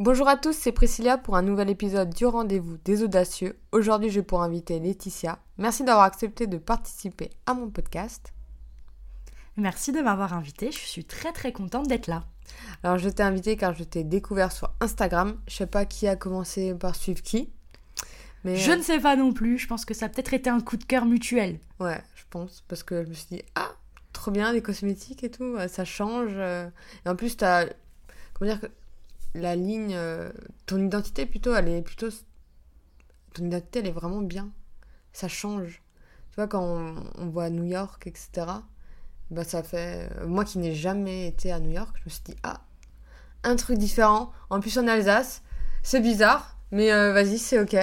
Bonjour à tous, c'est Priscilla pour un nouvel épisode du rendez-vous des audacieux. Aujourd'hui, je vais pour inviter Laetitia. Merci d'avoir accepté de participer à mon podcast. Merci de m'avoir invité, je suis très très contente d'être là. Alors, je t'ai invité car je t'ai découvert sur Instagram. Je sais pas qui a commencé par suivre qui. Mais je ne sais pas non plus, je pense que ça a peut-être été un coup de cœur mutuel. Ouais, je pense, parce que je me suis dit, ah, trop bien, des cosmétiques et tout, ça change. Et en plus, t'as. Comment dire que la ligne. Euh, ton identité, plutôt, elle est plutôt. Ton identité, elle est vraiment bien. Ça change. Tu vois, quand on, voit New York, etc., bah ça fait. Moi qui n'ai jamais été à New York, je me suis dit, ah, un truc différent. En plus, en Alsace, c'est bizarre, mais euh, vas-y, c'est ok.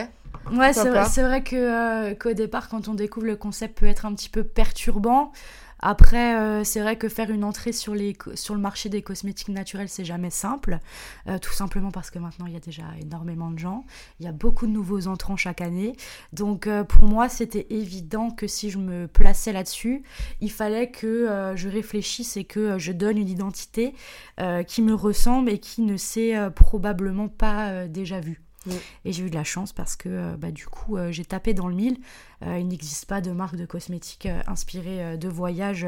Ouais, c'est vrai, vrai que, euh, qu'au départ, quand on découvre le concept, peut être un petit peu perturbant. Après, euh, c'est vrai que faire une entrée sur, le marché des cosmétiques naturels, c'est jamais simple. Euh, tout simplement parce que maintenant, il y a déjà énormément de gens. Il y a beaucoup de nouveaux entrants chaque année. Donc, pour moi, c'était évident que si je me plaçais là-dessus, il fallait que je réfléchisse et que je donne une identité qui me ressemble et qui ne s'est probablement pas déjà vue. Et j'ai eu de la chance parce que euh, bah, du coup, euh, j'ai tapé dans le mille. Euh, il n'existe pas de marque de cosmétiques inspirée de voyages,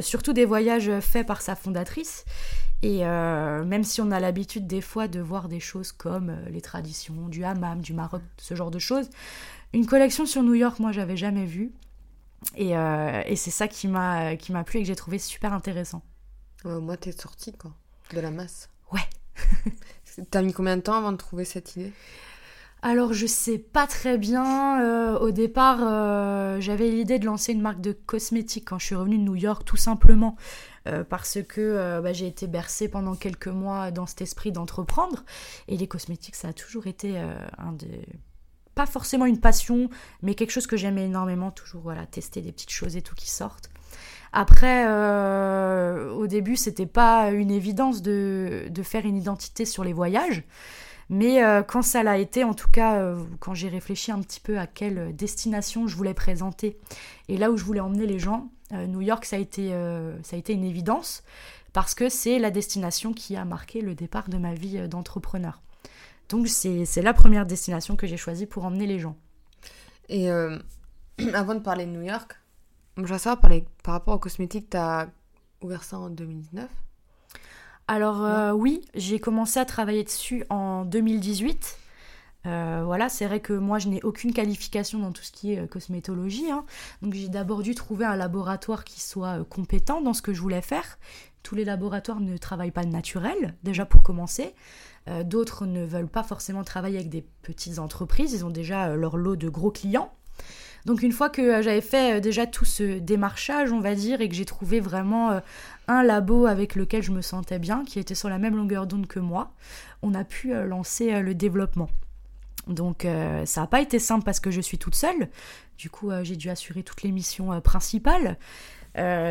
surtout des voyages faits par sa fondatrice. Et même si on a l'habitude des fois de voir des choses comme les traditions du hammam, du Maroc, ce genre de choses, une collection sur New York, moi, j'avais jamais vu. Et, et c'est ça qui m'a qui m'a plu et que j'ai trouvé super intéressant. moi, t'es sortie, quoi, de la masse. Ouais. T'as mis combien de temps avant de trouver cette idée? Alors je sais pas très bien. Euh, au départ, euh, j'avais l'idée de lancer une marque de cosmétiques quand je suis revenue de New York, tout simplement euh, parce que bah, j'ai été bercée pendant quelques mois dans cet esprit d'entreprendre. Et les cosmétiques, ça a toujours été un des pas forcément une passion, mais quelque chose que j'aimais énormément, toujours voilà, tester des petites choses et tout qui sortent. Après, euh, au début, c'était pas une évidence de, faire une identité sur les voyages. Mais euh, quand ça l'a été, en tout cas, euh, quand j'ai réfléchi un petit peu à quelle destination je voulais présenter et là où je voulais emmener les gens, New York, ça a, été, ça a été une évidence parce que c'est la destination qui a marqué le départ de ma vie d'entrepreneur. Donc c'est la première destination que j'ai choisie pour emmener les gens. Et avant de parler de New York, je veux savoir par, par rapport aux cosmétiques, tu as ouvert ça en 2019 Alors euh, oui, j'ai commencé à travailler dessus en 2018. Euh, voilà, c'est vrai que moi je n'ai aucune qualification dans tout ce qui est euh, cosmétologie. Hein. Donc j'ai d'abord dû trouver un laboratoire qui soit compétent dans ce que je voulais faire. Tous les laboratoires ne travaillent pas naturel, déjà pour commencer. D'autres ne veulent pas forcément travailler avec des petites entreprises, ils ont déjà leur lot de gros clients. Donc une fois que euh, j'avais fait euh, déjà tout ce démarchage, on va dire, et que j'ai trouvé vraiment euh, un labo avec lequel je me sentais bien, qui était sur la même longueur d'onde que moi, on a pu lancer le développement. Donc ça n'a pas été simple parce que je suis toute seule. Du coup, j'ai dû assurer toutes les missions principales.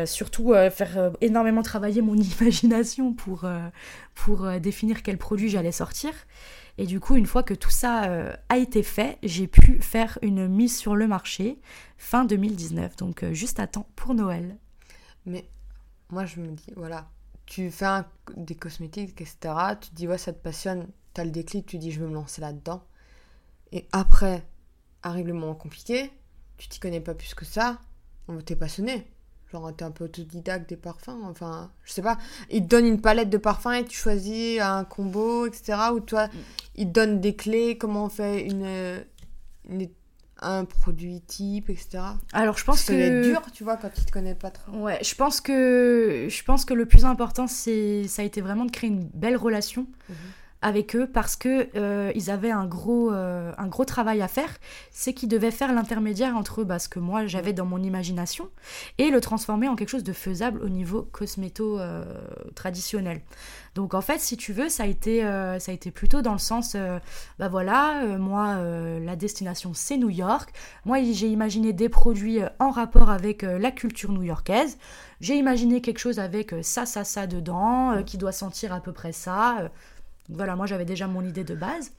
surtout faire énormément travailler mon imagination pour, pour définir quel produit j'allais sortir. Et du coup, une fois que tout ça euh, a été fait, j'ai pu faire une mise sur le marché fin 2019, donc euh, juste à temps pour Noël. Mais moi, je me dis, voilà, tu fais des cosmétiques, etc. Tu te dis, ouais, ça te passionne, tu as le déclic, tu dis, je veux me lancer là-dedans. Et après, arrive le moment compliqué, tu t'y connais pas plus que ça, t'es passionné. Genre, t'es un peu autodidacte des parfums, enfin, je sais pas. Ils te donnent une palette de parfums et tu choisis un combo, etc. Ou toi, ils te donnent des clés, comment on fait une, un produit type, etc. Alors, je pense que. Ça dur, tu vois, quand tu te connais pas trop. Ouais, je pense que, je pense que le plus important, c'est, ça a été vraiment de créer une belle relation. Mhm avec eux parce que euh, ils avaient un gros, euh, un gros travail à faire, c'est qu'ils devaient faire l'intermédiaire entre bah, ce que moi j'avais dans mon imagination et le transformer en quelque chose de faisable au niveau cosméto euh, traditionnel. Donc en fait, si tu veux, ça a été, ça a été plutôt dans le sens, bah voilà, moi la destination c'est New York. Moi j'ai imaginé des produits en rapport avec la culture new-yorkaise. J'ai imaginé quelque chose avec ça, ça, ça dedans, qui doit sentir à peu près ça voilà, moi j'avais déjà mon idée de base.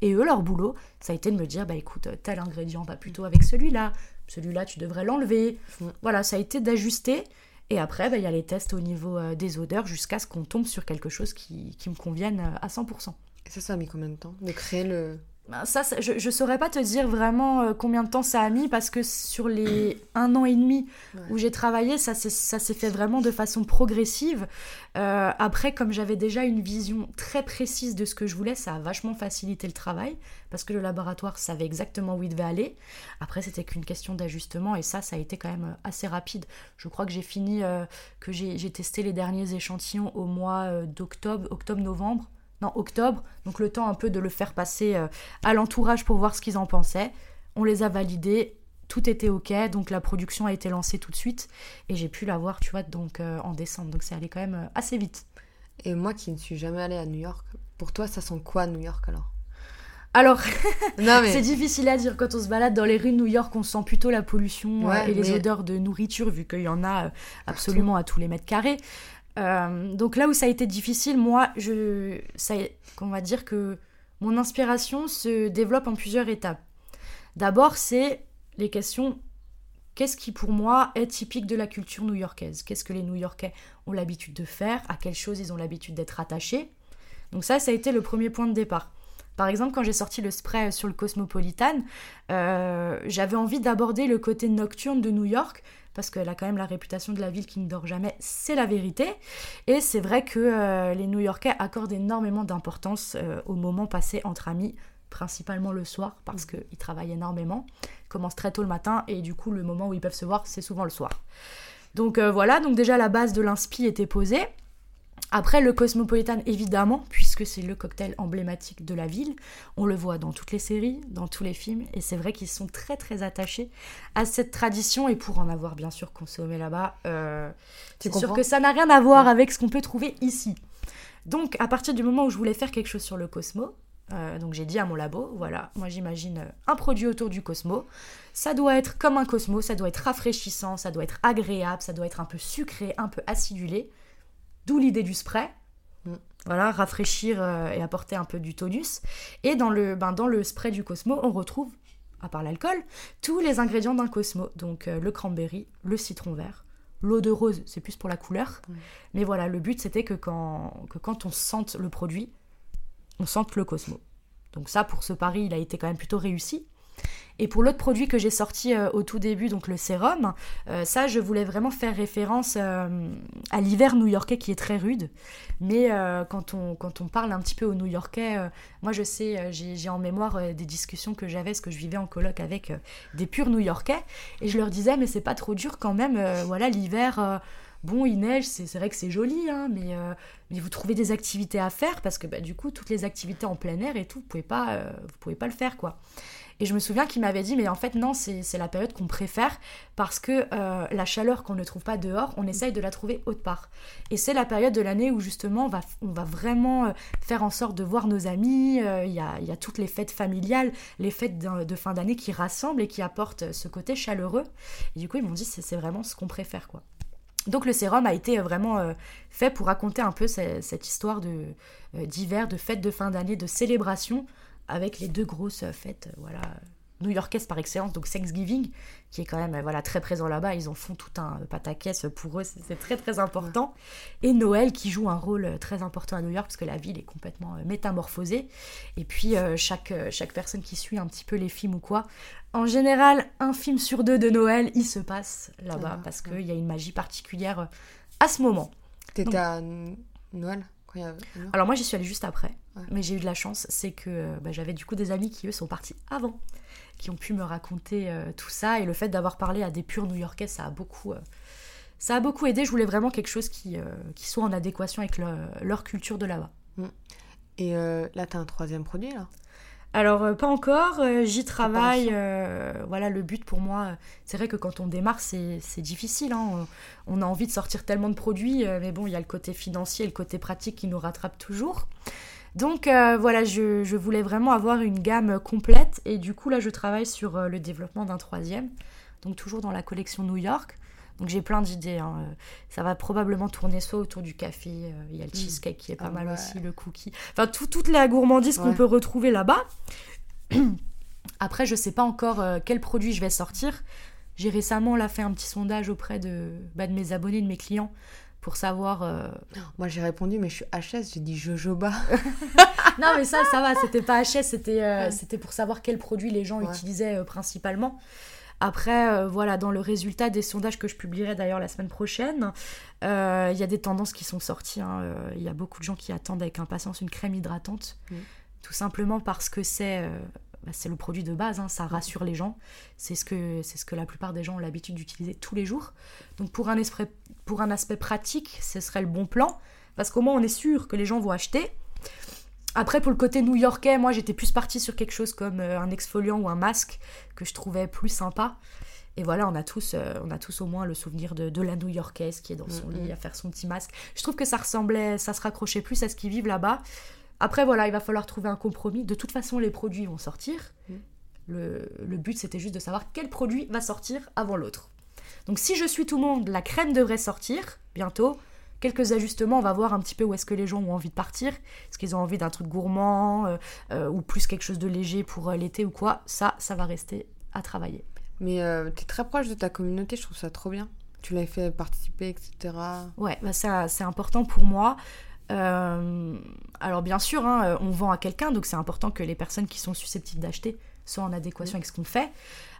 Et eux, leur boulot, ça a été de me dire, bah écoute, tel ingrédient va plutôt avec celui-là, celui-là tu devrais l'enlever. Mm. Voilà, ça a été d'ajuster. Et après, bah, il y a les tests au niveau euh, des odeurs jusqu'à ce qu'on tombe sur quelque chose qui, me convienne euh, à 100%. Et ça, ça a mis combien de temps de créer le. Ben, ça, je ne saurais pas te dire vraiment euh, combien de temps ça a mis parce que sur les un an et demi où j'ai travaillé, ça s'est fait vraiment de façon progressive. Euh, après, comme j'avais déjà une vision très précise de ce que je voulais, ça a vachement facilité le travail parce que le laboratoire savait exactement où il devait aller. Après, c'était qu'une question d'ajustement et ça, ça a été quand même assez rapide. Je crois que j'ai fini, euh, que j'ai testé les derniers échantillons au mois d'octobre, octobre-novembre octobre, donc le temps un peu de le faire passer euh, à l'entourage pour voir ce qu'ils en pensaient. On les a validés, tout était ok, donc la production a été lancée tout de suite et j'ai pu la voir, tu vois, donc euh, en décembre. Donc c'est allé quand même euh, assez vite. Et moi qui ne suis jamais allée à New York, pour toi ça sent quoi New York alors? Alors, c'est difficile à dire. Quand on se balade dans les rues de New York, on sent plutôt la pollution et les odeurs de nourriture, vu qu'il y en a absolument à tous les mètres carrés. Euh, donc là où ça a été difficile, moi, je, ça, on va dire que mon inspiration se développe en plusieurs étapes. D'abord, c'est les questions qu'est-ce qui pour moi est typique de la culture new-yorkaise? Qu'est-ce que les New-Yorkais ont l'habitude de faire? À quelles choses ils ont l'habitude d'être attachés? Donc ça, ça a été le premier point de départ. Par exemple, quand j'ai sorti le spray sur le Cosmopolitan, euh, j'avais envie d'aborder le côté nocturne de New York, parce qu'elle a quand même la réputation de la ville qui ne dort jamais, c'est la vérité. Et c'est vrai que euh, les New-Yorkais accordent énormément d'importance euh, au moment passé entre amis, principalement le soir, parce mm. qu'ils travaillent énormément, ils commencent très tôt le matin, et du coup le moment où ils peuvent se voir, c'est souvent le soir. Donc euh, voilà, donc déjà la base de l'inspi était posée. Après, le Cosmopolitan, évidemment, puisque c'est le cocktail emblématique de la ville. On le voit dans toutes les séries, dans tous les films, et c'est vrai qu'ils sont très très attachés à cette tradition, et pour en avoir bien sûr consommé là-bas, euh, c'est sûr que ça n'a rien à voir avec ce qu'on peut trouver ici. Donc, à partir du moment où je voulais faire quelque chose sur le Cosmo, euh, donc j'ai dit à mon labo, voilà, moi j'imagine un produit autour du Cosmo. Ça doit être comme un Cosmo, ça doit être rafraîchissant, ça doit être agréable, ça doit être un peu sucré, un peu acidulé. D'où l'idée du spray. Mm. Voilà, rafraîchir euh, et apporter un peu du tonus. Et dans le, ben, dans le spray du Cosmo, on retrouve, à part l'alcool, tous les ingrédients d'un Cosmo. Donc euh, le cranberry, le citron vert, l'eau de rose, c'est plus pour la couleur. Mm. Mais voilà, le but c'était que quand, que quand on sente le produit, on sente le Cosmo. Donc ça, pour ce pari, il a été quand même plutôt réussi. Et pour l'autre produit que j'ai sorti euh, au tout début, donc le sérum, euh, ça, je voulais vraiment faire référence euh, à l'hiver new-yorkais qui est très rude. Mais quand, on, parle un petit peu aux new-yorkais, moi je sais, j'ai en mémoire des discussions que j'avais, ce que je vivais en colloque avec des purs new-yorkais. Et je leur disais, mais c'est pas trop dur quand même, voilà, l'hiver bon, il neige, c'est vrai que c'est joli, hein, mais, mais vous trouvez des activités à faire parce que bah, du coup, toutes les activités en plein air et tout, vous pouvez pas, pouvez pas le faire, quoi. Et je me souviens qu'il m'avait dit, mais en fait, non, c'est la période qu'on préfère parce que euh, la chaleur qu'on ne trouve pas dehors, on essaye de la trouver autre part. Et c'est la période de l'année où justement on va, on va vraiment euh, faire en sorte de voir nos amis. Euh, il y, a, y, a, toutes les fêtes familiales, les fêtes de, fin d'année qui rassemblent et qui apportent ce côté chaleureux. Et du coup, ils m'ont dit, c'est vraiment ce qu'on préfère, quoi. Donc le sérum a été vraiment fait pour raconter un peu cette, histoire d'hiver, de, de fêtes de fin d'année, de célébration avec les deux grosses fêtes, voilà, new-yorkaises par excellence, donc Thanksgiving, qui est quand même voilà, très présent là-bas. Ils en font tout un pataquès pour eux, c'est très très important. Et Noël qui joue un rôle très important à New York parce que la ville est complètement euh, métamorphosée. Et puis euh, chaque, euh, chaque personne qui suit un petit peu les films ou quoi, en général, un film sur deux de Noël, il se passe là-bas parce qu'il y a une magie particulière à ce moment. T'étais à Noël? Alors moi j'y suis allée juste après, mais j'ai eu de la chance, c'est que euh, bah, j'avais du coup des amis qui eux sont partis avant, qui ont pu me raconter euh, tout ça et le fait d'avoir parlé à des purs New-Yorkais, ça a beaucoup, euh, ça a beaucoup aidé. Je voulais vraiment quelque chose qui, qui soit en adéquation avec leur culture de là-bas. Mm. Et là, tu as un troisième produit là alors, euh, pas encore, euh, j'y travaille. Euh, voilà, le but pour moi, c'est vrai que quand on démarre, c'est difficile. Hein. On, a envie de sortir tellement de produits, mais bon, il y a le côté financier et le côté pratique qui nous rattrape toujours. Donc voilà, je, je, voulais vraiment avoir une gamme complète et du coup là je travaille sur le développement d'un troisième, donc toujours dans la collection New York. Donc j'ai plein d'idées. Hein. Ça va probablement tourner soit autour du café, euh, il y a le mm. cheesecake qui est pas ah mal aussi, le cookie. Enfin, toutes les gourmandises qu'on peut retrouver là-bas. Après, je sais pas encore euh, quel produit je vais sortir. J'ai récemment là, fait un petit sondage auprès de, bah, de mes abonnés, de mes clients, pour savoir. euh, Moi j'ai répondu, mais je suis HS, j'ai dit jojoba. Non, mais ça, ça va, c'était pas HS, c'était euh, Ouais. c'était pour savoir quels produits les gens Ouais. utilisaient euh, principalement. Après, euh, voilà, dans le résultat des sondages que je publierai d'ailleurs la semaine prochaine, euh, il y a des tendances qui sont sorties. hein. Euh, Il y a beaucoup de gens qui attendent avec impatience une crème hydratante, Mm. tout simplement parce que c'est bah, c'est le produit de base, hein, ça rassure les gens. C'est ce, que, c'est ce que la plupart des gens ont l'habitude d'utiliser tous les jours. Donc pour un, esprit, pour un aspect pratique, ce serait le bon plan, parce qu'au moins on est sûr que les gens vont acheter. Après, pour le côté new-yorkais, moi j'étais plus partie sur quelque chose comme euh, un exfoliant ou un masque que je trouvais plus sympa. Et voilà, on a tous, euh, on a tous au moins le souvenir de, de la new-yorkaise qui est dans son Mhm. lit à faire son petit masque. Je trouve que ça ressemblait, ça se raccrochait plus à ce qu'ils vivent là-bas. Après, voilà, il va falloir trouver un compromis. De toute façon, les produits vont sortir. Le, le but, c'était juste de savoir quel produit va sortir avant l'autre. Donc, si je suis tout le monde, la crème devrait sortir bientôt. Quelques ajustements, on va voir un petit peu où est-ce que les gens ont envie de partir. Est-ce qu'ils ont envie d'un truc gourmand euh, euh, ou plus quelque chose de léger pour euh, l'été ou quoi Ça, ça va rester à travailler. Mais euh, t'es très proche de ta communauté, je trouve ça trop bien. Tu l'as fait participer, etc. Ouais, bah ça, c'est important pour moi. Euh, alors bien sûr, hein, on vend à quelqu'un, donc c'est important que les personnes qui sont susceptibles d'acheter soient en adéquation avec ce qu'on fait.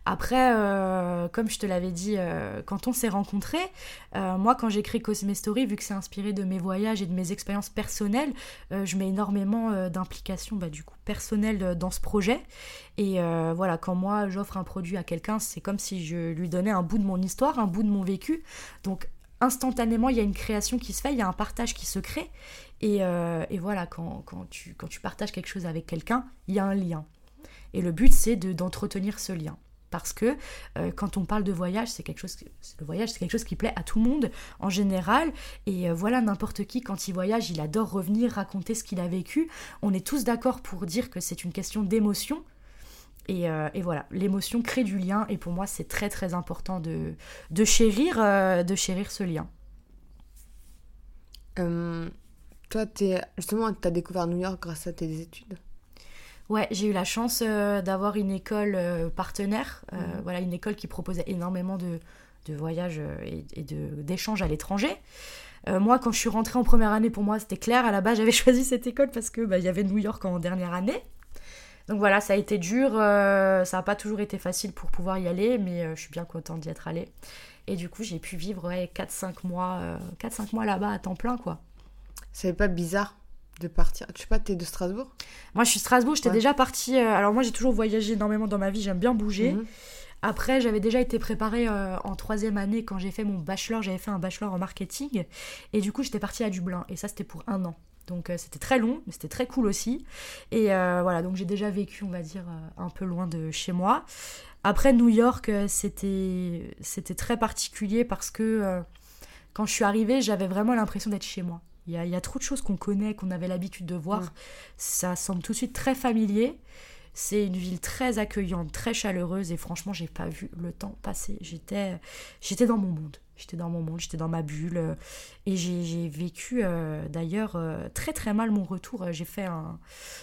Après, euh, comme je te l'avais dit, euh, quand on s'est rencontrés, euh, moi quand j'écris Cosme Story, vu que c'est inspiré de mes voyages et de mes expériences personnelles, je mets énormément d'implication bah, du coup personnelle dans ce projet. Et voilà, quand moi j'offre un produit à quelqu'un, c'est comme si je lui donnais un bout de mon histoire, un bout de mon vécu. Donc instantanément, il y a une création qui se fait, il y a un partage qui se crée. Et, et voilà, quand, quand, tu, quand tu partages quelque chose avec quelqu'un, il y a un lien. Et le but, c'est de- d'entretenir ce lien. Parce que euh, quand on parle de voyage, c'est quelque chose, le voyage, c'est quelque chose qui plaît à tout le monde en général. Et euh, voilà, n'importe qui, quand il voyage, il adore revenir raconter ce qu'il a vécu. On est tous d'accord pour dire que c'est une question d'émotion. Et, euh, voilà, l'émotion crée du lien. Et pour moi, c'est très très important de, chérir, de chérir ce lien. Toi, t'es... justement, t'as découvert New York grâce à tes études? Ouais, j'ai eu la chance euh, d'avoir une école euh, partenaire, euh, Mhm. voilà, une école qui proposait énormément de, de voyages et, et d'échanges à l'étranger. Moi, quand je suis rentrée en première année, pour moi, c'était clair. À la base, j'avais choisi cette école parce que bah, il y avait New York en dernière année. Donc voilà, ça a été dur. ça n'a pas toujours été facile pour pouvoir y aller, mais je suis bien contente d'y être allée. Et du coup, j'ai pu vivre ouais, 4-5 mois, euh, 4-5 mois là-bas à temps plein, quoi. C'est pas bizarre de partir. Je sais pas, t'es de Strasbourg? Moi, je suis de Strasbourg, j'étais Ouais. déjà partie. euh, alors, moi, j'ai toujours voyagé énormément dans ma vie, j'aime bien bouger. Mhm. Après, j'avais déjà été préparée euh, en troisième année quand j'ai fait mon bachelor. J'avais fait un bachelor en marketing. Et du coup, j'étais partie à Dublin. Et ça, c'était pour un an. Donc, euh, c'était très long, mais c'était très cool aussi. Et euh, voilà, donc j'ai déjà vécu, on va dire, euh, un peu loin de chez moi. Après, New York, c'était c'était très particulier parce que quand je suis arrivée, j'avais vraiment l'impression d'être chez moi. Il y, a, y a trop de choses qu'on connaît, qu'on avait l'habitude de voir. Mm. Ça semble tout de suite très familier. C'est une ville très accueillante, très chaleureuse et franchement, j'ai pas vu le temps passer. J'étais, j'étais dans mon monde. J'étais dans mon monde, j'étais dans ma bulle et j'ai, j'ai vécu euh, d'ailleurs euh, très très mal mon retour. J'ai fait un,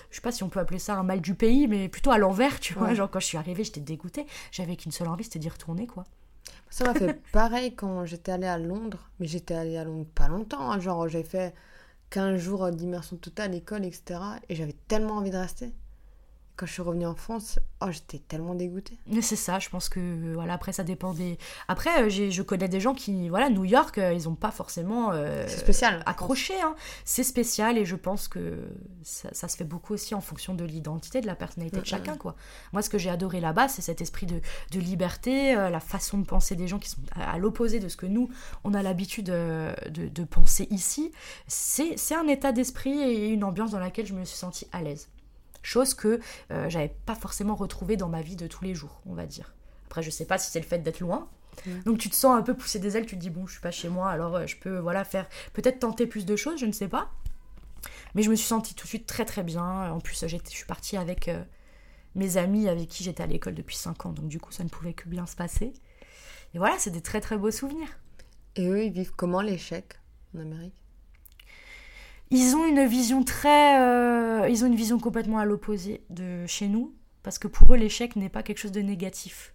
je sais pas si on peut appeler ça un mal du pays, mais plutôt à l'envers, tu vois. Ouais. Genre quand je suis arrivée, j'étais dégoûtée. J'avais qu'une seule envie, c'était d'y retourner, quoi. Ça m'a fait pareil quand j'étais allée à Londres. Mais j'étais allée à Londres pas longtemps. hein. Genre, j'ai fait 15 jours d'immersion totale, école, etc. Et j'avais tellement envie de rester. Quand je suis revenue en France, oh, j'étais tellement dégoûtée. Mais c'est ça, je pense que voilà, après ça dépend des. Après, euh, je connais des gens qui, voilà, New York, euh, ils ont pas forcément euh, C'est spécial. accroché. hein. C'est spécial et je pense que ça, ça se fait beaucoup aussi en fonction de l'identité, de la personnalité de Mhm. chacun, quoi. Moi, ce que j'ai adoré là-bas, c'est cet esprit de, de liberté, euh, la façon de penser des gens qui sont à, à l'opposé de ce que nous, on a l'habitude de, de penser ici. C'est c'est un état d'esprit et une ambiance dans laquelle je me suis sentie à l'aise. Chose que euh, j'avais pas forcément retrouvée dans ma vie de tous les jours, on va dire. Après, je sais pas si c'est le fait d'être loin. Ouais. Donc tu te sens un peu pousser des ailes, tu te dis bon, je suis pas chez moi, alors euh, je peux voilà faire peut-être tenter plus de choses, je ne sais pas. Mais je me suis sentie tout de suite très très bien. En plus, je suis partie avec euh, mes amis avec qui j'étais à l'école depuis 5 ans, donc du coup, ça ne pouvait que bien se passer. Et voilà, c'est des très très beaux souvenirs. Et eux, ils vivent comment l'échec en Amérique? Ils ont une vision très. euh, ils ont une vision complètement à l'opposé de chez nous, parce que pour eux, l'échec n'est pas quelque chose de négatif.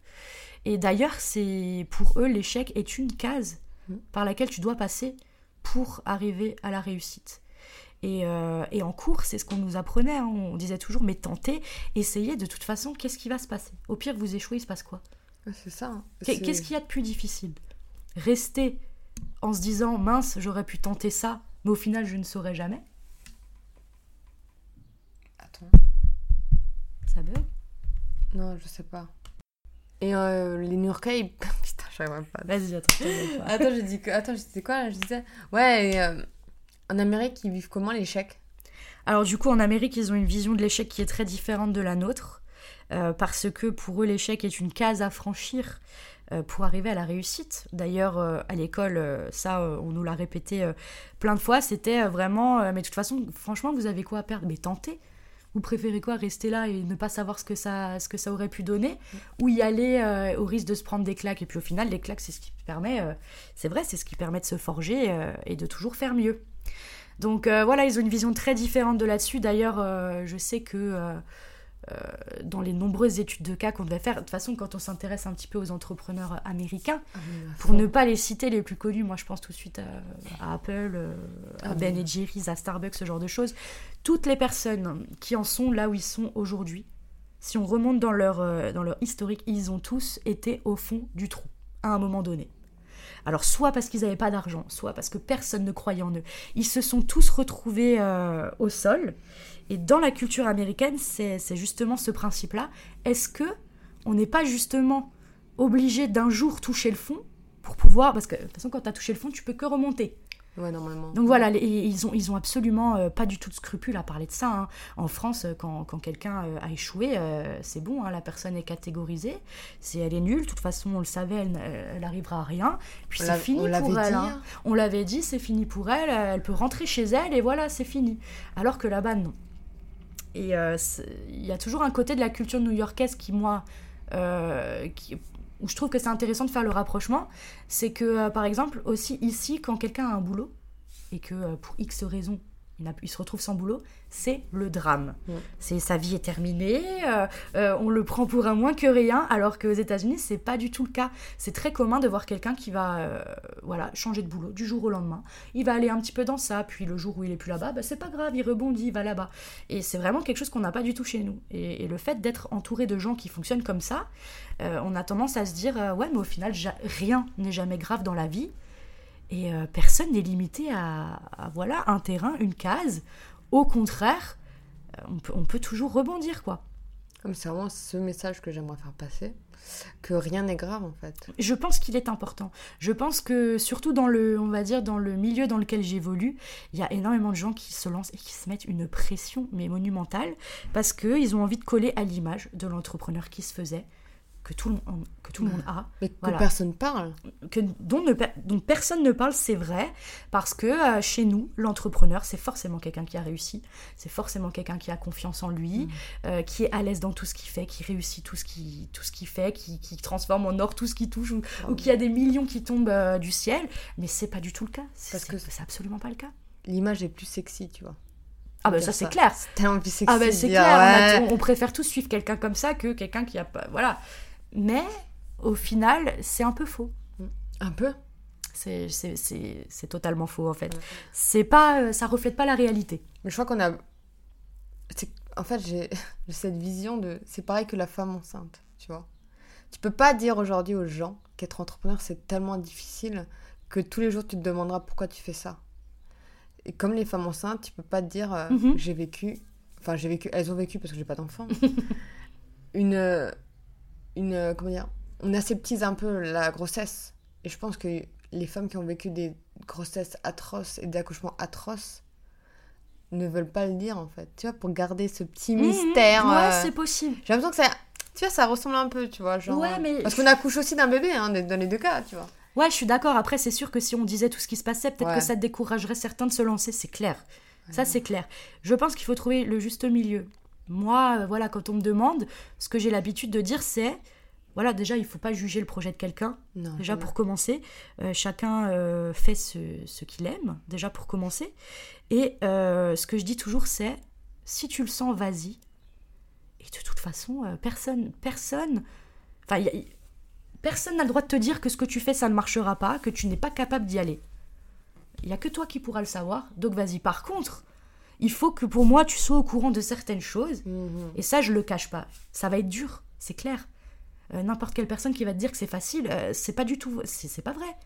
Et d'ailleurs, c'est pour eux, l'échec est une case Mm. par laquelle tu dois passer pour arriver à la réussite. Et, euh, et en cours, c'est ce qu'on nous apprenait. hein. On disait toujours, mais tentez, essayez. De toute façon, qu'est-ce qui va se passer? Au pire, vous échouez, il se passe quoi? C'est ça. hein. Qu'est-ce qu'il y a de plus difficile? Rester en se disant, mince, j'aurais pu tenter ça, mais au final, je ne saurais jamais. Attends. Ça bug? Non, je sais pas. Et euh, les New-Yorkais, ils... Putain, j'arrive même pas. Vas-y, attends. Attends, j'ai dit que... Attends, je disais quoi là? Je disais... Ouais, et, euh, en Amérique, ils vivent comment l'échec Alors du coup, en Amérique, ils ont une vision de l'échec qui est très différente de la nôtre, euh, parce que pour eux, l'échec est une case à franchir pour arriver à la réussite. D'ailleurs, euh, à l'école, euh, ça, euh, on nous l'a répété euh, plein de fois, c'était euh, vraiment, euh, mais de toute façon, franchement, vous avez quoi à perdre? Mais tentez vous préférez quoi? Rester là et ne pas savoir ce que ça, ce que ça aurait pu donner? Ou y aller euh, au risque de se prendre des claques? Et puis au final, les claques, c'est ce qui permet, euh, c'est vrai, c'est ce qui permet de se forger euh, et de toujours faire mieux. Donc euh, voilà, ils ont une vision très différente de là-dessus. D'ailleurs, euh, je sais que euh, euh, dans les nombreuses études de cas qu'on devait faire, de toute façon, quand on s'intéresse un petit peu aux entrepreneurs américains, pour ne pas les citer les plus connus, moi je pense tout de suite à, à Apple, euh, à Ah Ben oui. et Jerry's, à Starbucks, ce genre de choses. Toutes les personnes qui en sont là où ils sont aujourd'hui, si on remonte dans leur, euh, dans leur historique, ils ont tous été au fond du trou, à un moment donné. Alors soit parce qu'ils n'avaient pas d'argent, soit parce que personne ne croyait en eux. Ils se sont tous retrouvés euh, au sol. Et dans la culture américaine, c'est justement ce principe-là. Est-ce que on n'est pas justement obligé d'un jour toucher le fond pour pouvoir... Parce que de toute façon, quand tu as touché le fond, tu peux que remonter. Ouais, normalement. Donc voilà, les- ils ont, ils ont absolument euh, pas du tout de scrupule à parler de ça. hein. En France, euh, quand, quand quelqu'un euh, a échoué, euh, c'est bon, hein, la personne est catégorisée. Si elle est nulle, de toute façon, on le savait, elle, n- elle arrivera à rien. Puis c'est fini on pour elle. dit, hein. On l'avait dit, c'est fini pour elle. Elle peut rentrer chez elle et voilà, c'est fini. Alors que là-bas, non. Et euh, il y a toujours un côté de la culture new-yorkaise qui, moi, euh, où je trouve que c'est intéressant de faire le rapprochement. C'est que, euh, par exemple, aussi ici, quand quelqu'un a un boulot, et que pour X raisons, il, se retrouve sans boulot, c'est le drame. Ouais. C'est sa vie est terminée, euh, euh, on le prend pour un moins que rien, alors qu'aux États-Unis, c'est pas du tout le cas. C'est très commun de voir quelqu'un qui va euh, voilà, changer de boulot du jour au lendemain. Il va aller un petit peu dans ça, puis le jour où il est plus là-bas, bah, c'est pas grave, il rebondit, il va là-bas. Et c'est vraiment quelque chose qu'on n'a pas du tout chez nous. Et, et le fait d'être entouré de gens qui fonctionnent comme ça, on a tendance à se dire ouais, mais au final, rien n'est jamais grave dans la vie. Et euh, personne n'est limité à, à, voilà un terrain, une case. Au contraire, euh, on peut, on peut toujours rebondir quoi. Comme c'est vraiment ce message que j'aimerais faire passer, que rien n'est grave en fait. Je pense qu'il est important. Je pense que surtout dans le, on va dire dans le milieu dans lequel j'évolue, il y a énormément de gens qui se lancent et qui se mettent une pression mais monumentale parce que ils ont envie de coller à l'image de l'entrepreneur qui se faisait, que tout le monde, que tout le monde a. Mais que Voilà. personne parle. que, dont, ne dont personne ne parle, c'est vrai, parce que euh, chez nous, l'entrepreneur, c'est forcément quelqu'un qui a réussi, c'est forcément quelqu'un qui a confiance en lui, euh, qui est à l'aise dans tout ce qu'il fait, qui réussit tout ce qu'il tout ce qu'il fait, qui, qui transforme en or tout ce qu'il touche, ou, ou qui a des millions qui tombent euh, du ciel, mais c'est pas du tout le cas. Parce que- c'est- absolument pas le cas. L'image est plus sexy, tu vois. Ah bah ça c'est clair. C'est tellement plus sexy. Ah bah c'est clair, on a- ouais. on, on préfère tous suivre quelqu'un comme ça que quelqu'un qui a pas... Voilà. Mais au final, c'est un peu faux. Un peu. C'est- totalement faux en fait. Ouais. C'est pas, euh, ça reflète pas la réalité. Mais je crois qu'on a. En fait, j'ai cette vision de. C'est pareil que la femme enceinte, tu vois. Tu peux pas dire aujourd'hui aux gens qu'être entrepreneur, c'est tellement difficile que tous les jours, tu te demanderas pourquoi tu fais ça. Et comme les femmes enceintes, tu peux pas te dire euh, Mhm. j'ai vécu. Enfin, j'ai vécu. Elles ont vécu parce que j'ai pas d'enfant. une. Euh, Une. Comment dire On aseptise un peu la grossesse. Et je pense que les femmes qui ont vécu des grossesses atroces et des accouchements atroces ne veulent pas le dire en fait. Tu vois, pour garder ce petit mystère. Mhm. Ouais, euh, c'est possible. J'ai l'impression que ça. Tu vois, ça ressemble un peu, tu vois. Genre, Ouais, euh, mais- Parce qu'on accouche aussi d'un bébé, hein, dans les deux cas, tu vois. Ouais, je suis d'accord. Après, c'est sûr que si on disait tout ce qui se passait, peut-être Ouais. que ça découragerait certains de se lancer, c'est clair. Ça, c'est clair. Je pense qu'il faut trouver le juste milieu. Moi, euh, voilà, quand on me demande, ce que j'ai l'habitude de dire, c'est voilà, déjà, il faut pas juger le projet de quelqu'un. Déjà pour commencer, Euh, chacun euh, fait ce, ce qu'il aime, déjà pour commencer. Et euh, ce que je dis toujours, c'est si tu le sens, vas-y. Et de toute façon, personne, personne, enfin, personne n'a le droit de te dire que ce que tu fais, ça ne marchera pas, que tu n'es pas capable d'y aller. Il y a que toi qui pourras le savoir. Donc vas-y. Par contre, il faut que pour moi, tu sois au courant de certaines choses. Mhm. Et ça, je le cache pas. Ça va être dur, c'est clair. Euh, N'importe quelle personne qui va te dire que c'est facile, euh, c'est pas du tout. C'est pas vrai.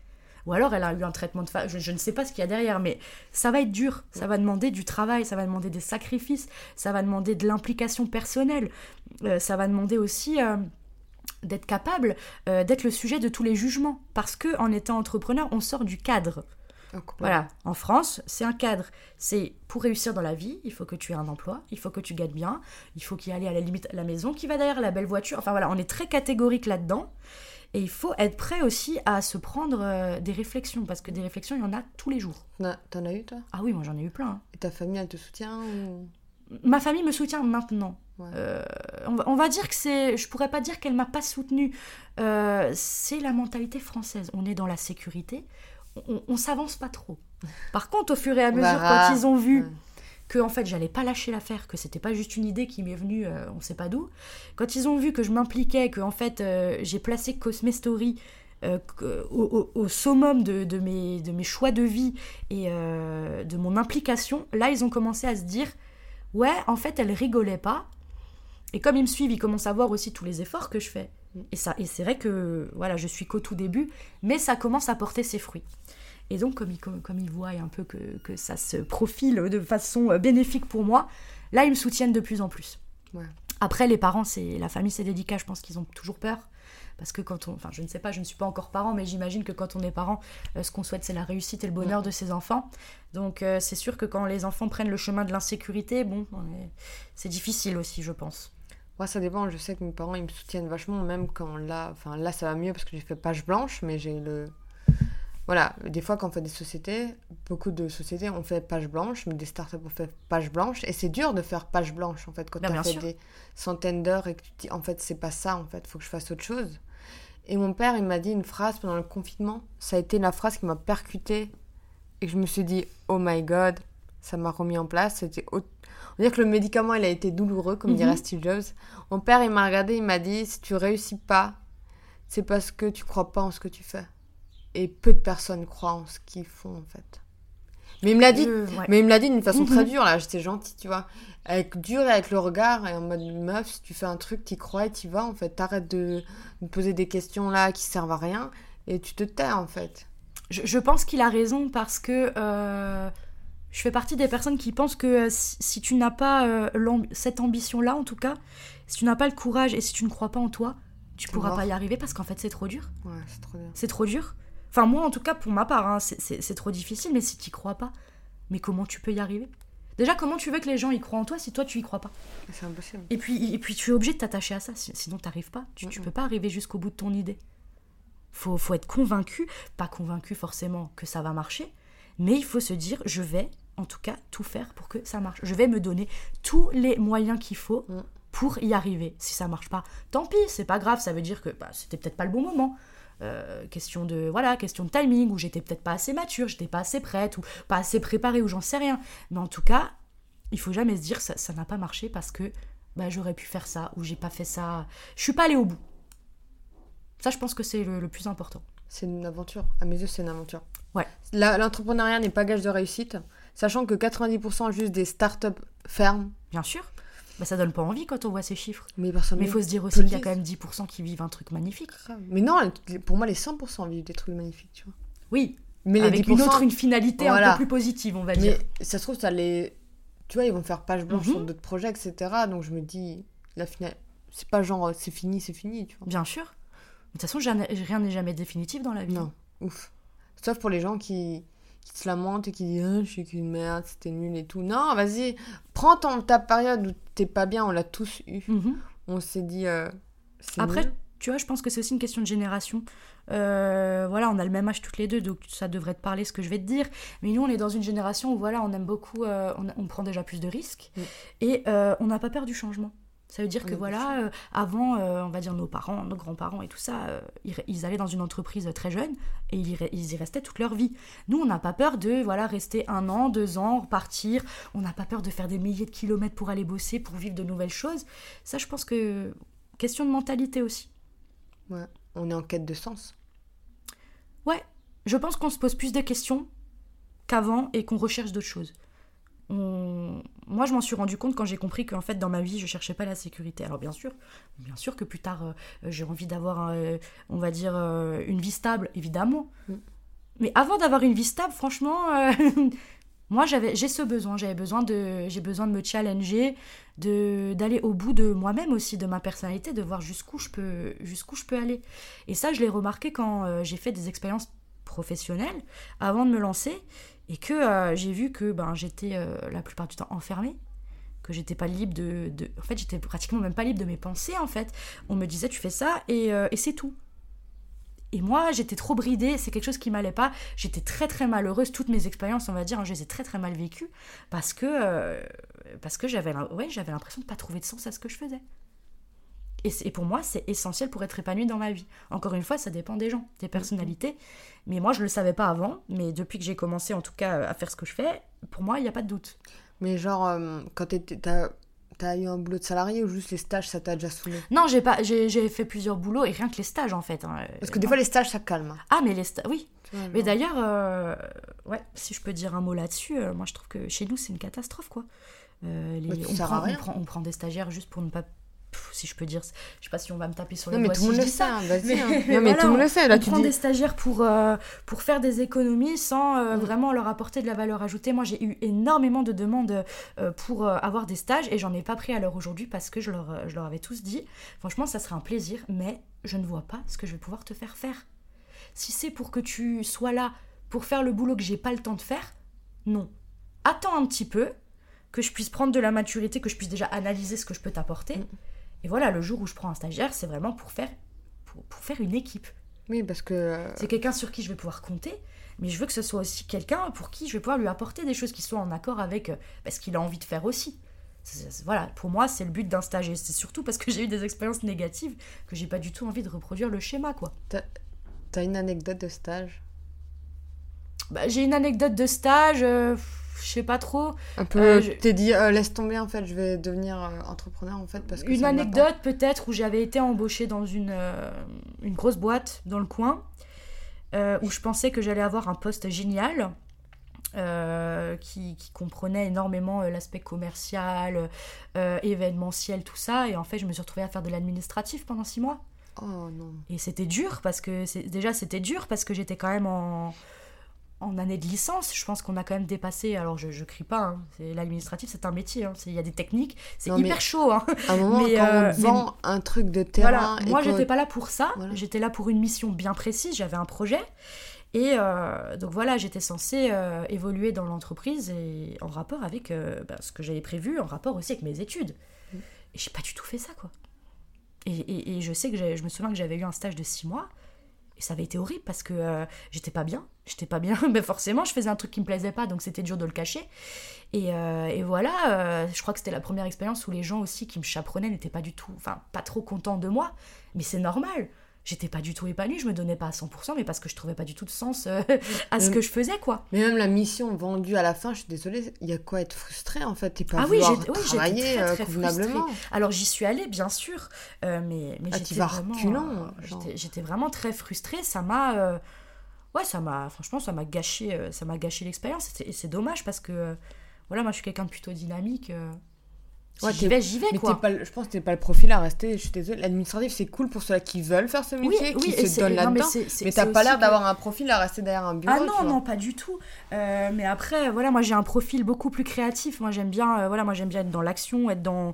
Ou alors elle a eu un traitement de fa... je, je ne sais pas ce qu'il y a derrière, mais ça va être dur. Ça va demander du travail, ça va demander des sacrifices, ça va demander de l'implication personnelle. Euh, ça va demander aussi d'être capable d'être le sujet de tous les jugements. Parce que en étant entrepreneur, on sort du cadre. Voilà, en France, c'est un cadre. C'est pour réussir dans la vie, il faut que tu aies un emploi, il faut que tu gagnes bien, il faut qu'il y ait à la limite la maison qui va derrière, la belle voiture. Enfin voilà, on est très catégorique là-dedans. Et il faut être prêt aussi à se prendre euh, des réflexions, parce que des réflexions, il y en a tous les jours. T'en as- T'en as eu, toi? Ah oui, moi j'en ai eu plein. hein. Et ta famille, elle te soutient ou... Ma famille me soutient maintenant. Ouais. Euh, on, va, on va dire que c'est. Je pourrais pas dire qu'elle m'a pas soutenue. Euh, c'est la mentalité française. On est dans la sécurité. On, on s'avance pas trop. Par contre, au fur et à mesure, quand ils ont vu Ouais. que en fait j'allais pas lâcher l'affaire, que c'était pas juste une idée qui m'est venue, euh, on sait pas d'où. Quand ils ont vu que je m'impliquais, que en fait euh, j'ai placé Cosme Story euh, au, au- au summum de, de mes, de mes choix de vie et euh, de mon implication, là ils ont commencé à se dire ouais en fait elle rigolait pas. Et comme ils me suivent, ils commencent à voir aussi tous les efforts que je fais. Et ça, et c'est vrai que voilà, je suis qu'au tout début, mais ça commence à porter ses fruits. Et donc, comme ils, comme, un peu que, que ça se profile de façon euh, bénéfique pour moi, là, ils me soutiennent de plus en plus. Ouais. Après, les parents, c'est la famille, c'est délicat. Je pense qu'ils ont toujours peur. Parce que quand on. Enfin, je ne sais pas, je ne suis pas encore parent, mais j'imagine que quand on est parent, euh, ce qu'on souhaite, c'est la réussite et le bonheur de ses enfants. Donc, euh, c'est sûr que quand les enfants prennent le chemin de l'insécurité, bon, on est- c'est difficile aussi, je pense. Moi, ça dépend. Je sais que mes parents, ils me soutiennent vachement, même quand là, enfin là, ça va mieux parce que j'ai fait page blanche, mais j'ai le. Voilà, des fois, quand on fait des sociétés, beaucoup de sociétés ont fait page blanche, mais des startups ont fait page blanche, et c'est dur de faire page blanche en fait quand Ben, tu as fait sûr. des centaines d'heures et que tu te dis en fait c'est pas ça en fait, faut que je fasse autre chose. Et mon père, il m'a dit une phrase pendant le confinement, ça a été la phrase qui m'a percutée et je me suis dit oh my god, ça m'a remis en place. C'était on va dire que le médicament il a été douloureux comme Mhm. dirait Steve Jobs. Mon père il m'a regardé, il m'a dit si tu réussis pas, c'est parce que tu crois pas en ce que tu fais. Et peu de personnes croient en ce qu'ils font en fait. Mais il me l'a dit, Euh, ouais. mais il me l'a dit d'une façon Mhm. très dure là, j'étais gentille, tu vois. Avec dur et avec le regard et en mode meuf, si tu fais un truc, t'y crois et t'y vas en fait. T'arrêtes de me poser des questions là qui servent à rien et tu te tais en fait. Je, je pense qu'il a raison parce que euh, je fais partie des personnes qui pensent que euh, si, si tu n'as pas euh, cette ambition-là, en tout cas, si tu n'as pas le courage et si tu ne crois pas en toi, tu T'es pourras mort. pas y arriver parce qu'en fait c'est trop dur. Ouais, c'est trop bien. C'est trop dur. Enfin moi en tout cas pour ma part, hein, c'est- trop difficile, mais si tu crois pas, mais comment tu peux y arriver? Déjà comment tu veux que les gens y croient en toi si toi tu y crois pas? C'est impossible. et puis, et puis tu es obligé de t'attacher à ça, si- sinon t'arrives pas. Tu, tu Mhm. peux pas arriver jusqu'au bout de ton idée. Faut, faut être convaincu, pas convaincu forcément que ça va marcher, mais il faut se dire, je vais en tout cas tout faire pour que ça marche. Je vais me donner tous les moyens qu'il faut Mhm. pour y arriver. Si ça marche pas, tant pis, c'est pas grave, ça veut dire que bah, c'était peut-être pas le bon moment. Euh, question de voilà question de timing ou j'étais peut-être pas assez mature j'étais pas assez prête ou pas assez préparée ou j'en sais rien mais en tout cas il faut jamais se dire ça ça n'a pas marché parce que bah, j'aurais pu faire ça ou j'ai pas fait ça. Je suis pas allée au bout. Ça, je pense que c'est le, le plus important. C'est une aventure. À mes yeux, c'est une aventure. Ouais. L'entrepreneuriat n'est pas gage de réussite, sachant que 90% juste des startups ferment. Bien sûr, bah, ça donne pas envie quand on voit ces chiffres. Mais personne Mais il faut se dire aussi qu'il y a quand même 10% qui vivent un truc magnifique. Mais non, pour moi, les 100% vivent des trucs magnifiques, tu vois. Oui, Mais les avec 10%, une autre une finalité un peu plus positive, on va dire. Mais ça se trouve, ça les. Tu vois, ils vont faire page blanche Mhm. sur d'autres projets, etc. Donc je me dis, la finale. C'est pas genre, euh, c'est fini, c'est fini, tu vois. Bien sûr. De toute façon, rien n'est jamais définitif dans la vie. Non, ouf. Sauf pour les gens qui, qui se lamentent et qui disent Ah, je suis qu'une merde, c'était nul et tout. Non, vas-y, prends ton, ta période où t'es pas bien, on l'a tous eu. Mhm. On s'est dit. euh, Après, nul. tu vois, je pense que c'est aussi une question de génération. Euh, voilà, on a le même âge toutes les deux, donc ça devrait te parler ce que je vais te dire. Mais nous, on est dans une génération où voilà, on aime beaucoup, euh, on, on prend déjà plus de risques Mm. et on n'a pas peur du changement. Ça veut dire que voilà, euh, avant, euh, on va dire nos parents, nos grands-parents et tout ça, euh, ils, ils allaient dans une entreprise très jeune et ils, ils y restaient toute leur vie. Nous, on n'a pas peur de voilà rester un an, deux ans, repartir. On n'a pas peur de faire des milliers de kilomètres pour aller bosser, pour vivre de nouvelles choses. Ça, je pense que question de mentalité aussi. Ouais, on est en quête de sens. Ouais, je pense qu'on se pose plus de questions qu'avant et qu'on recherche d'autres choses. Moi, je m'en suis rendu compte quand j'ai compris qu'en fait, dans ma vie, je cherchais pas la sécurité. Alors, bien sûr, bien sûr que plus tard, euh, j'ai envie d'avoir, euh, on va dire, euh, une vie stable, évidemment. Mm. Mais avant d'avoir une vie stable, franchement, moi, j'avais, j'ai ce besoin. J'avais besoin de, j'ai besoin de me challenger, de d'aller au bout de moi-même aussi, de ma personnalité, de voir jusqu'où je peux, jusqu'où je peux aller. Et ça, je l'ai remarqué quand j'ai fait des expériences professionnelles avant de me lancer et que euh, j'ai vu que ben, j'étais euh, la plupart du temps enfermée, que j'étais pas libre de, En fait, j'étais pratiquement même pas libre de mes pensées, en fait. On me disait, tu fais ça, et, euh, et c'est tout. Et moi, j'étais trop bridée, c'est quelque chose qui m'allait pas. J'étais très très malheureuse, toutes mes expériences, on va dire, hein, je les ai très très mal vécues, parce que, parce que j'avais ouais, l'impression de pas trouver de sens à ce que je faisais. Et, pour moi, c'est essentiel pour être épanoui dans ma vie. Encore une fois, ça dépend des gens, des personnalités. Mais moi, je ne le savais pas avant. Mais depuis que j'ai commencé, en tout cas, à faire ce que je fais, pour moi, il n'y a pas de doute. Mais genre, euh, quand tu as eu un boulot de salarié ou juste les stages, ça t'a déjà saoulé? Non, j'ai pas, j'ai fait plusieurs boulots et rien que les stages en fait. Hein. Parce que des fois les stages ça calme. Ah mais les stages, oui. mais d'ailleurs, euh, ouais, si je peux dire un mot là-dessus, euh, moi je trouve que chez nous c'est une catastrophe quoi. Les, on, prend, on, prend, on, prend, des stagiaires juste pour ne pas si je peux dire, je sais pas si on va me taper sur les non, mais tout hein, mais, hein. non, mais tout le monde le sait. Là, on prend des stagiaires pour, euh, pour faire des économies sans euh, vraiment leur apporter de la valeur ajoutée. Moi, j'ai eu énormément de demandes euh, pour avoir des stages et j'en ai pas pris à l'heure aujourd'hui parce que je leur, je leur avais tous dit, franchement, ça serait un plaisir, mais je ne vois pas ce que je vais pouvoir te faire faire. Si c'est pour que tu sois là pour faire le boulot que j'ai pas le temps de faire, non. Attends un petit peu, que je puisse prendre de la maturité, que je puisse déjà analyser ce que je peux t'apporter. Mm. Et voilà, le jour où je prends un stagiaire, c'est vraiment pour faire, pour, faire une équipe. Oui, parce que. Euh, c'est quelqu'un sur qui je vais pouvoir compter, mais je veux que ce soit aussi quelqu'un pour qui je vais pouvoir lui apporter des choses qui soient en accord avec euh, ce qu'il a envie de faire aussi. voilà, pour moi, c'est le but d'un stage. Et c'est surtout parce que j'ai eu des expériences négatives que j'ai pas du tout envie de reproduire le schéma, quoi. T'as une anecdote de stage? Bah, J'ai une anecdote de stage. Euh, je sais pas trop. Un peu, euh, t'es dit, euh, laisse tomber en fait, je vais devenir euh, entrepreneur en fait. Parce que une anecdote peut-être où j'avais été embauchée dans une, une grosse boîte dans le coin, où je pensais que j'allais avoir un poste génial. qui, qui, comprenait énormément l'aspect commercial, événementiel, tout ça. Et en fait, je me suis retrouvée à faire de l'administratif pendant six mois. Oh non. Et c'était dur parce que déjà c'était dur parce que j'étais quand même en, en année de licence, je pense qu'on a quand même dépassé. Alors, je, je crie pas, hein, l'administratif, c'est un métier. Hein, il y a des techniques, c'est hyper chaud. Hein. À un moment, mais, quand on euh, vend un truc de terrain. Voilà, moi, j'étais pas là pour ça. J'étais là pour une mission bien précise. J'avais un projet. Et euh, donc voilà, j'étais censée euh, évoluer dans l'entreprise et en rapport avec bah, ce que j'avais prévu, en rapport aussi avec mes études. Mm. Et j'ai pas du tout fait ça, quoi. Et, et je sais que je me souviens que j'avais eu un stage de six mois ça avait été horrible parce que euh, j'étais pas bien. J'étais pas bien, mais forcément, je faisais un truc qui me plaisait pas, donc c'était dur de le cacher. Et, euh, et voilà, euh, je crois que c'était la première expérience où les gens aussi qui me chaperonnaient n'étaient pas du tout, enfin, pas trop contents de moi. Mais c'est normal j'étais pas du tout épanouie, je me donnais pas à 100%, mais parce que je trouvais pas du tout de sens euh, à ce que je faisais, quoi. Mais même la mission vendue à la fin, je suis désolée, il y a quoi être frustré en fait, t'es pas ah oui, travailler très, très, convenablement. Alors j'y suis allée, bien sûr, euh, mais, mais ah, j'étais vraiment, euh, j'étais vraiment très frustrée, ça m'a, ouais, ça m'a, franchement, ça m'a gâché, ça m'a gâché l'expérience, et c'est dommage parce que, voilà, moi je suis quelqu'un de plutôt dynamique. Ouais, j'y vais, j'y vais, quoi. Pas, je pense que t'es pas le profil à rester. Je suis désolée. L'administratif, c'est cool pour ceux qui veulent faire ce métier, qui se donnent là-dedans. Mais t'as pas l'air d'avoir un profil à rester derrière un bureau. Ah non, non, pas du tout. Euh, mais après, voilà, moi j'ai un profil beaucoup plus créatif. Moi j'aime bien, euh, voilà, moi j'aime bien être dans l'action, être dans,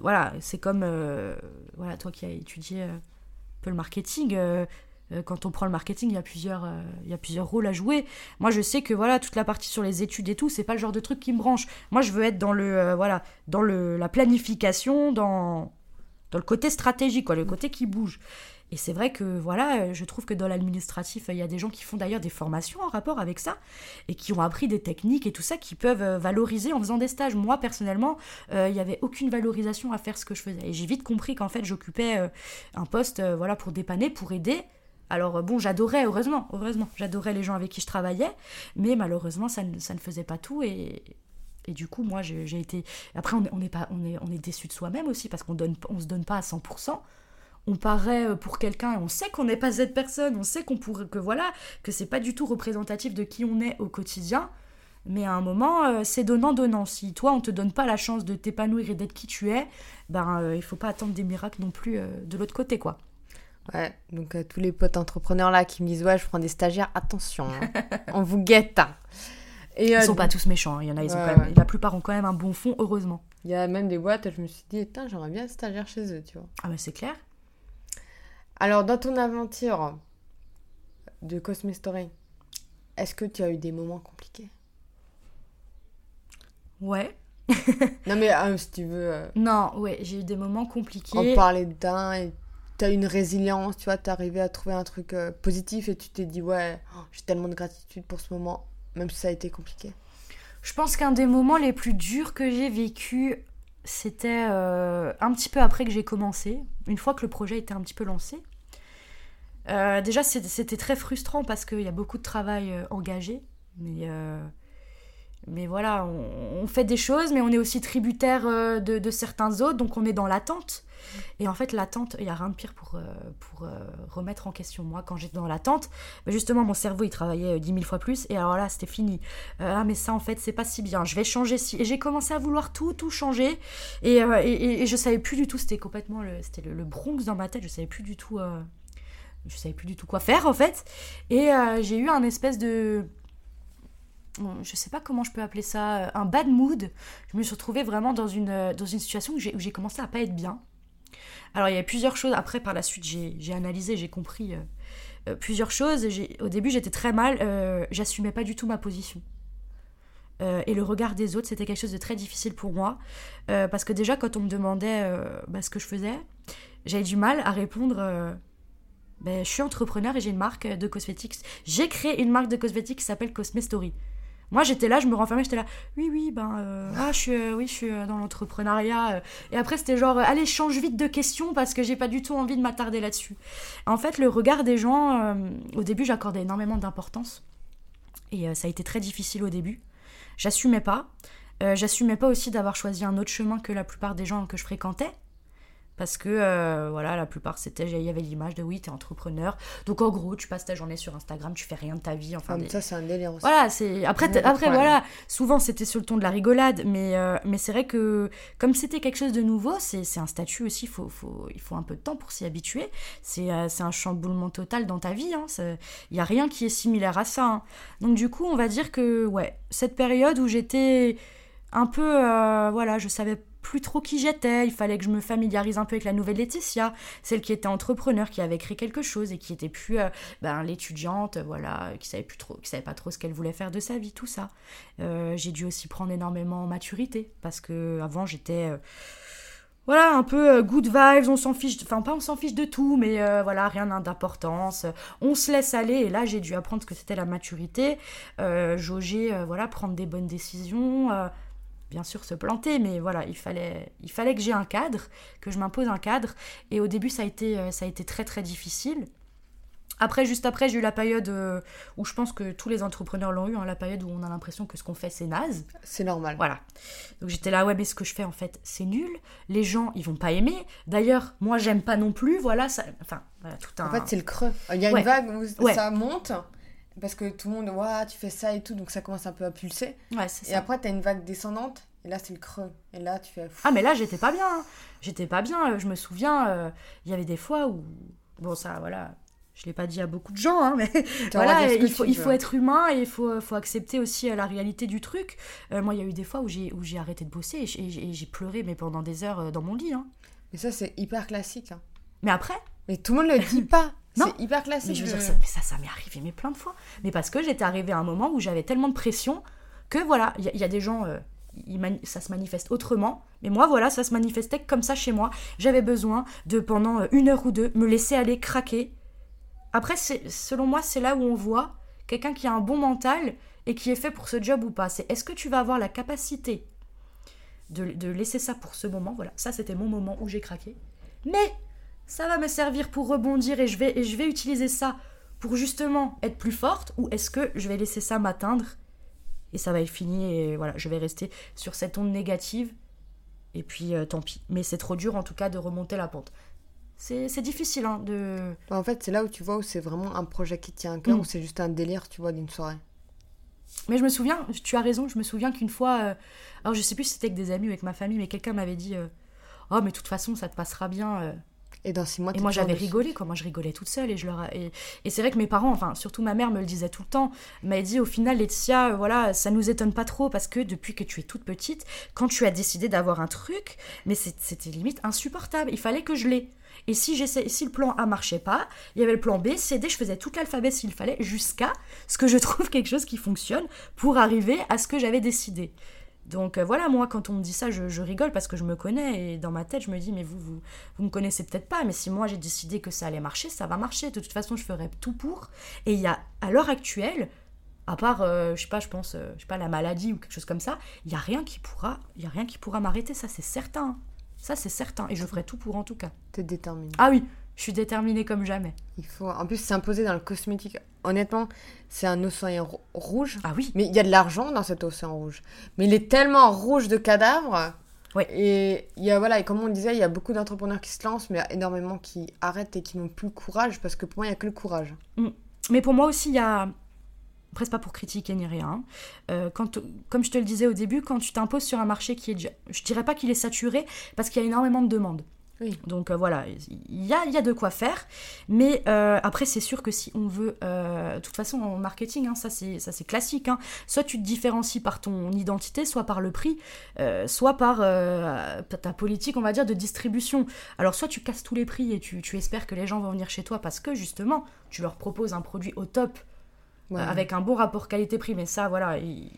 voilà, c'est comme, euh, voilà, toi qui as étudié un peu le marketing. Euh, quand on prend le marketing, il y a plusieurs, euh, il y a plusieurs rôles à jouer. Moi, je sais que voilà, toute la partie sur les études et tout, c'est pas le genre de truc qui me branche. Moi, je veux être dans le, euh, voilà, dans le, la planification, dans, dans le côté stratégique, quoi, le côté qui bouge. Et c'est vrai que voilà, je trouve que dans l'administratif, il y a des gens qui font d'ailleurs des formations en rapport avec ça et qui ont appris des techniques et tout ça qui peuvent valoriser en faisant des stages. Moi personnellement, il n'y avait aucune valorisation à faire ce que je faisais. Et j'ai vite compris qu'en fait, j'occupais un poste voilà pour dépanner, pour aider alors bon, j'adorais, heureusement, heureusement, j'adorais les gens avec qui je travaillais, mais malheureusement, ça ne, ça ne faisait pas tout et, et du coup, moi, j'ai été... Après, on est, pas, on est, on est déçu de soi-même aussi parce qu'on donne, on se donne pas à 100%. On paraît euh, pour quelqu'un et on sait qu'on n'est pas cette personne, on sait qu'on pourrait, que voilà, que c'est pas du tout représentatif de qui on est au quotidien. Mais à un moment, euh, c'est donnant-donnant. Si toi, on te donne pas la chance de t'épanouir et d'être qui tu es, ben, euh, il faut pas attendre des miracles non plus euh, de l'autre côté, quoi. Ouais, donc tous les potes entrepreneurs là qui me disent ouais, je prends des stagiaires, attention, hein. on vous guette. Hein. Et, ils sont pas tous méchants, hein. il y en a, ils ont quand même, la plupart ont quand même un bon fond, heureusement. Il y a même des boîtes, je me suis dit, j'aimerais bien un stagiaire chez eux, tu vois. Ah, mais c'est clair. Alors, dans ton aventure de Cosme Story, est-ce que tu as eu des moments compliqués? Ouais. non, mais euh, si tu veux. Euh, non, ouais, j'ai eu des moments compliqués. En parler d'un et tu as une résilience, tu vois, es arrivé à trouver un truc euh, positif et tu t'es dit, ouais, oh, j'ai tellement de gratitude pour ce moment, même si ça a été compliqué. Je pense qu'un des moments les plus durs que j'ai vécu, c'était un petit peu après que j'ai commencé, une fois que le projet était un petit peu lancé. déjà, c'était très frustrant parce qu'il y a beaucoup de travail engagé, mais mais voilà, on, fait des choses, mais on est aussi tributaire euh, de, certains autres, donc on est dans l'attente. Et en fait, l'attente, il n'y a rien de pire pour, euh, euh, remettre en question. Moi, quand j'étais dans l'attente, bah, justement, mon cerveau, il travaillait dix mille fois plus, et alors là, c'était fini. ah, mais ça, en fait, c'est pas si bien, je vais changer si. Et j'ai commencé à vouloir tout, tout changer, et, et, je savais plus du tout, c'était complètement le, c'était le, Bronx dans ma tête, je savais plus du tout. je savais plus du tout quoi faire, en fait. Et j'ai eu un espèce de je sais pas comment je peux appeler ça, euh, un bad mood. Je me suis retrouvée vraiment dans une, euh, dans une situation où j'ai commencé à pas être bien. Alors il y a plusieurs choses, après par la suite j'ai analysé, j'ai compris euh, plusieurs choses. Au début j'étais très mal, j'assumais pas du tout ma position. et le regard des autres, c'était quelque chose de très difficile pour moi. parce que déjà quand on me demandait bah, ce que je faisais, j'avais du mal à répondre... Ben, je suis entrepreneur et j'ai une marque de cosmétiques. J'ai créé une marque de cosmétiques qui s'appelle Cosme Story. Moi, j'étais là, je me renfermais, j'étais là, oui, oui, ben, euh, ah, je suis, euh, oui, je suis euh, dans l'entrepreneuriat. Et après, c'était genre, allez, change vite de question parce que j'ai pas du tout envie de m'attarder là-dessus. En fait, le regard des gens, au début, j'accordais énormément d'importance. Et ça a été très difficile au début. J'assumais pas. J'assumais pas aussi d'avoir choisi un autre chemin que la plupart des gens que je fréquentais. Parce que, euh, voilà, la plupart, c'était, il y avait l'image de oui, t'es entrepreneur. Donc, en gros, tu passes ta journée sur Instagram, tu fais rien de ta vie. Enfin, ah, ça, c'est un délire aussi. Voilà, c'est. Après, après voilà, souvent, c'était sur le ton de la rigolade. Mais, euh, mais c'est vrai que, comme c'était quelque chose de nouveau, c'est un statut aussi, faut, faut, il faut un peu de temps pour s'y habituer. C'est euh, un chamboulement total dans ta vie. Il hein. n'y a rien qui est similaire à ça. Hein. Donc, du coup, on va dire que, ouais, cette période où j'étais un peu. voilà, je savais plus trop qui j'étais, il fallait que je me familiarise un peu avec la nouvelle Laetitia, celle qui était entrepreneur, qui avait créé quelque chose et qui était plus euh, ben, l'étudiante, voilà, qui savait plus trop, qui savait pas trop ce qu'elle voulait faire de sa vie, tout ça. Euh, j'ai dû aussi prendre énormément en maturité parce que avant j'étais euh, voilà, un peu good vibes, on s'en fiche, enfin pas on s'en fiche de tout, mais voilà, rien d'importance, on se laisse aller, et là j'ai dû apprendre ce que c'était la maturité, jauger, voilà, prendre des bonnes décisions, bien sûr se planter, mais voilà, il fallait, il fallait que j'ai un cadre, que je m'impose un cadre. Et au début, ça a été, euh, ça a été très très difficile. Après, juste après, j'ai eu la période euh, où je pense que tous les entrepreneurs l'ont eu, hein, la période où on a l'impression que ce qu'on fait, c'est naze. C'est normal. Voilà. Donc j'étais là, ouais, mais ce que je fais, en fait, c'est nul. Les gens, ils vont pas aimer. D'ailleurs, moi, j'aime pas non plus. Voilà, ça... enfin, voilà, tout un... En fait, c'est le creux. Il y a une vague où ça monte parce que tout le monde, ouais, tu fais ça et tout, donc ça commence un peu à pulser. Ouais, c'est ça. Et après, tu as une vague descendante, et là, c'est le creux. Et là, tu fais. Ah, mais là, j'étais pas bien. Hein. J'étais pas bien. Je me souviens, euh, il y avait des fois où. Bon, ça, voilà. Je l'ai pas dit à beaucoup de gens, hein, mais voilà, il faut, il faut être humain et il faut, faut accepter aussi euh, la réalité du truc. Euh, moi, il y a eu des fois où j'ai arrêté de bosser et j'ai pleuré mais pendant des heures dans mon lit. Hein. Mais ça, c'est hyper classique. Hein. Mais après? Mais tout le monde le dit pas. C'est hyper classique. Mais, je veux dire, ça, mais ça, ça m'est arrivé mais plein de fois. Mais parce que j'étais arrivée à un moment où j'avais tellement de pression que voilà, il y, y, a des gens ça se manifeste autrement. Mais moi, voilà, ça se manifestait comme ça chez moi. J'avais besoin de, pendant euh, une heure ou deux, me laisser aller craquer. Après, selon moi, c'est là où on voit quelqu'un qui a un bon mental et qui est fait pour ce job ou pas. C'est est-ce que tu vas avoir la capacité de, de laisser ça pour ce moment? Voilà, ça c'était mon moment où j'ai craqué. Mais ça va me servir pour rebondir et je vais, et je vais utiliser ça pour justement être plus forte ou est-ce que je vais laisser ça m'atteindre et ça va être fini et voilà, je vais rester sur cette onde négative et puis euh, tant pis. Mais c'est trop dur en tout cas de remonter la pente. C'est difficile hein, de... En fait, c'est là où tu vois où c'est vraiment un projet qui tient à cœur mm. ou c'est juste un délire, tu vois, d'une soirée. Mais je me souviens, tu as raison, je me souviens qu'une fois, euh, alors je sais plus si c'était avec des amis ou avec ma famille, mais quelqu'un m'avait dit euh, Oh, mais de toute façon, ça te passera bien. Et dans six mois, Et moi j'avais rigolé, quoi. Moi je rigolais toute seule et je leur et, et c'est vrai que mes parents, enfin surtout ma mère me le disait tout le temps, m'avait dit au final Laetitia, euh, voilà, ça nous étonne pas trop parce que depuis que tu es toute petite, quand tu as décidé d'avoir un truc, mais c'était limite insupportable. Il fallait que je l'ai. Et si j'essaie, si le plan A marchait pas, il y avait le plan B, C, D, je faisais tout l'alphabet s'il fallait jusqu'à ce que je trouve quelque chose qui fonctionne pour arriver à ce que j'avais décidé. Donc euh, voilà, moi, quand on me dit ça, je, je rigole parce que je me connais et dans ma tête, je me dis, mais vous, vous, vous me connaissez peut-être pas, mais si moi j'ai décidé que ça allait marcher, ça va marcher. De toute façon, je ferai tout pour. Et il y a, à l'heure actuelle, à part, euh, je sais pas, je pense, euh, je sais pas, la maladie ou quelque chose comme ça, il y a rien qui pourra, il y a rien qui pourra m'arrêter. Ça, c'est certain. Ça, c'est certain. Et je ferai tout pour en tout cas. T'es déterminé. Ah oui, je suis déterminée comme jamais. Il faut. En plus, s'imposer dans le cosmétique. Honnêtement, c'est un océan rou- rouge. Ah oui. Mais il y a de l'argent dans cet océan rouge. Mais il est tellement rouge de cadavres. Ouais. Et il y a, voilà, et comme on le disait, il y a beaucoup d'entrepreneurs qui se lancent, mais il y a énormément qui arrêtent et qui n'ont plus le courage, parce que pour moi, il n'y a que le courage. Mais pour moi aussi, il y a presque pas pour critiquer ni rien. Euh, quand, comme je te le disais au début, quand tu t'imposes sur un marché qui est, je dirais pas qu'il est saturé, parce qu'il y a énormément de demandes. Oui. Donc euh, voilà, il y a, y a de quoi faire. Mais euh, après, c'est sûr que si on veut, euh, de toute façon, en marketing, hein, ça c'est classique. hein. soit tu te différencies par ton identité, soit par le prix, soit par ta politique, on va dire, de distribution. Alors soit tu casses tous les prix et tu, tu espères que les gens vont venir chez toi parce que justement, tu leur proposes un produit au top Ouais. avec un bon rapport qualité-prix. Mais ça, voilà, il,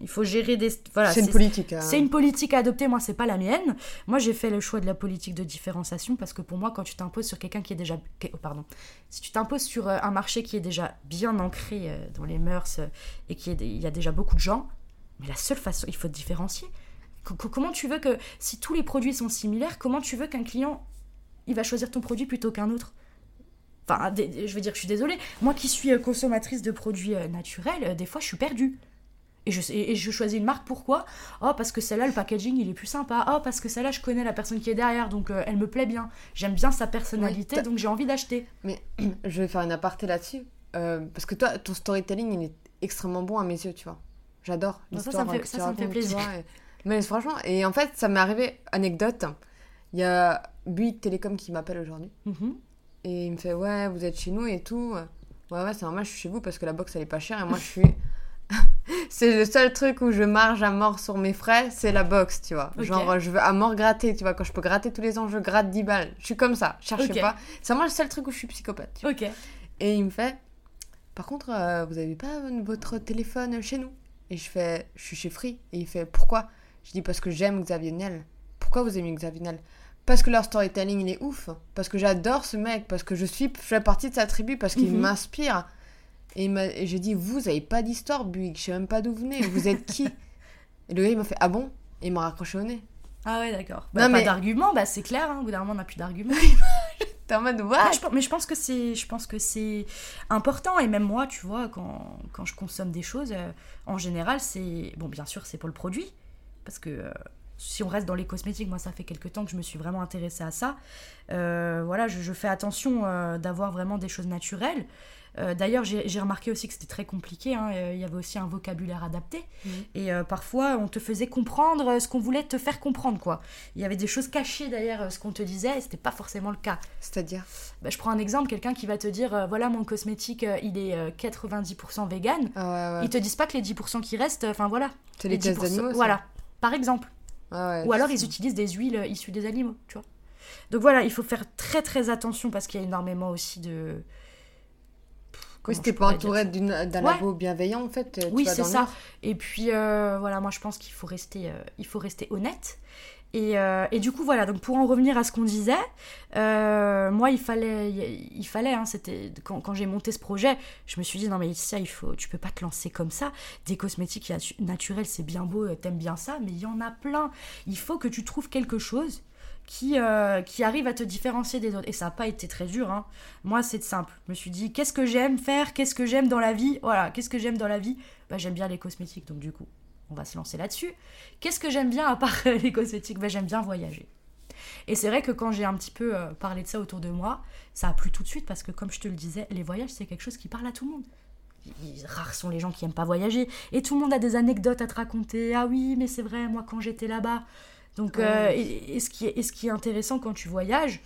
il faut gérer des... Voilà, c'est une politique. hein. c'est une politique à adopter, moi c'est pas la mienne. Moi j'ai fait le choix de la politique de différenciation parce que pour moi quand tu t'imposes sur quelqu'un qui est déjà... oh, pardon. Si tu t'imposes sur euh, un marché qui est déjà bien ancré euh, dans les mœurs euh, et qui est, il y a déjà beaucoup de gens, mais la seule façon, il faut te différencier. Co- co- comment tu veux que, si tous les produits sont similaires, comment tu veux qu'un client, il va choisir ton produit plutôt qu'un autre? Enfin, je veux dire, je suis désolée. Moi qui suis consommatrice de produits naturels, des fois je suis perdue. Et je, et, je choisis une marque, pourquoi? Oh, parce que celle-là, le packaging, il est plus sympa. Oh, parce que celle-là, je connais la personne qui est derrière, donc euh, elle me plaît bien. J'aime bien sa personnalité, donc j'ai envie d'acheter. Mais je vais faire une aparté là-dessus. euh, parce que toi, ton storytelling, il est extrêmement bon à mes yeux, tu vois. J'adore ça, l'histoire ça me fait- ça, me fait plaisir. vois, et- Mais franchement, et en fait, ça m'est arrivé, anecdote, il y a Bouygues Télécom qui m'appelle aujourd'hui. Mhm. Et il me fait Ouais, vous êtes chez nous et tout. Ouais, ouais, c'est normal, je suis chez vous parce que la box elle est pas chère et moi je suis. c'est le seul truc où je marge à mort sur mes frais, c'est la box, tu vois. Genre, je veux à mort gratter, tu vois. Quand je peux gratter tous les ans, je gratte 10 balles. Je suis comme ça, cherchez pas. C'est vraiment le seul truc où je suis psychopathe. tu vois. Ok. Et il me fait Par contre, euh, vous avez pas votre téléphone chez nous? Et je fais Je suis chez Free. Et il fait Pourquoi? Je dis Parce que j'aime Xavier Niel. Pourquoi vous aimez Xavier Niel? Parce que leur storytelling il est ouf. Parce que j'adore ce mec. Parce que je suis je fais partie de sa tribu. Parce qu'il Mhm. m'inspire. M'a- et j'ai dit Vous avez pas d'histoire, Buick. Je sais même pas d'où vous venez. Vous êtes qui Et le gars il m'a fait Ah bon Et il m'a raccroché au nez. Ah ouais, d'accord. Non, Bah, pas mais- d'argument, bah c'est clair, hein, au bout d'un moment on n'a plus d'argument. T'es en mode What je, pense- mais je pense que c'est je pense que c'est important et même moi tu vois quand, quand je consomme des choses euh, en général c'est bon bien sûr c'est pour le produit parce que euh, si on reste dans les cosmétiques moi ça fait quelques temps que je me suis vraiment intéressée à ça Euh, voilà je, je fais attention euh, d'avoir vraiment des choses naturelles Euh, D'ailleurs, j'ai remarqué aussi que c'était très compliqué. hein, euh, Il y avait aussi un vocabulaire adapté. Mhm. Et euh, parfois, on te faisait comprendre ce qu'on voulait te faire comprendre. quoi. Il y avait des choses cachées derrière ce qu'on te disait et c'était pas forcément le cas. C'est-à-dire Bah, je prends un exemple, quelqu'un qui va te dire euh, voilà mon cosmétique il est euh, 90% vegan. Ah ouais, ouais. Ils te disent pas que les 10% qui restent, enfin voilà. C'est les tests 10%, d'animaux ça Voilà, par exemple. Ah ouais, Ou alors ils utilisent des huiles issues des animaux, tu vois. Donc voilà, il faut faire très très attention parce qu'il y a énormément aussi de. Oui, c'était pas entouré d'un Ouais. labo bienveillant en fait. tu Oui, c'est ça. Et puis euh, voilà, moi je pense qu'il faut rester, euh, il faut rester honnête. Et, euh, et du coup voilà, donc pour en revenir à ce qu'on disait, euh, moi il fallait, il fallait, hein, c'était quand, quand j'ai monté ce projet, je me suis dit non mais ça il faut, tu peux pas te lancer comme ça. Des cosmétiques natu- naturels c'est bien beau, euh, t'aimes bien ça, mais il y en a plein. Il faut que tu trouves quelque chose qui, euh, qui arrive à te différencier des autres. Et ça n'a pas été très dur. Hein. Moi, c'est simple. Je me suis dit, qu'est-ce que j'aime faire? Qu'est-ce que j'aime dans la vie? Voilà, qu'est-ce que j'aime dans la vie? Bah, J'aime bien les cosmétiques, donc du coup, on va se lancer là-dessus. Qu'est-ce que j'aime bien à part les cosmétiques? Bah, J'aime bien voyager. Et c'est vrai que quand j'ai un petit peu euh, parlé de ça autour de moi, ça a plu tout de suite parce que, comme je te le disais, les voyages, c'est quelque chose qui parle à tout le monde. rares sont les gens qui aiment pas voyager. Et tout le monde a des anecdotes à te raconter. Ah oui, mais c'est vrai, moi quand j'étais là-bas. Donc, euh, et, ce qui est, ce qui est intéressant quand tu voyages,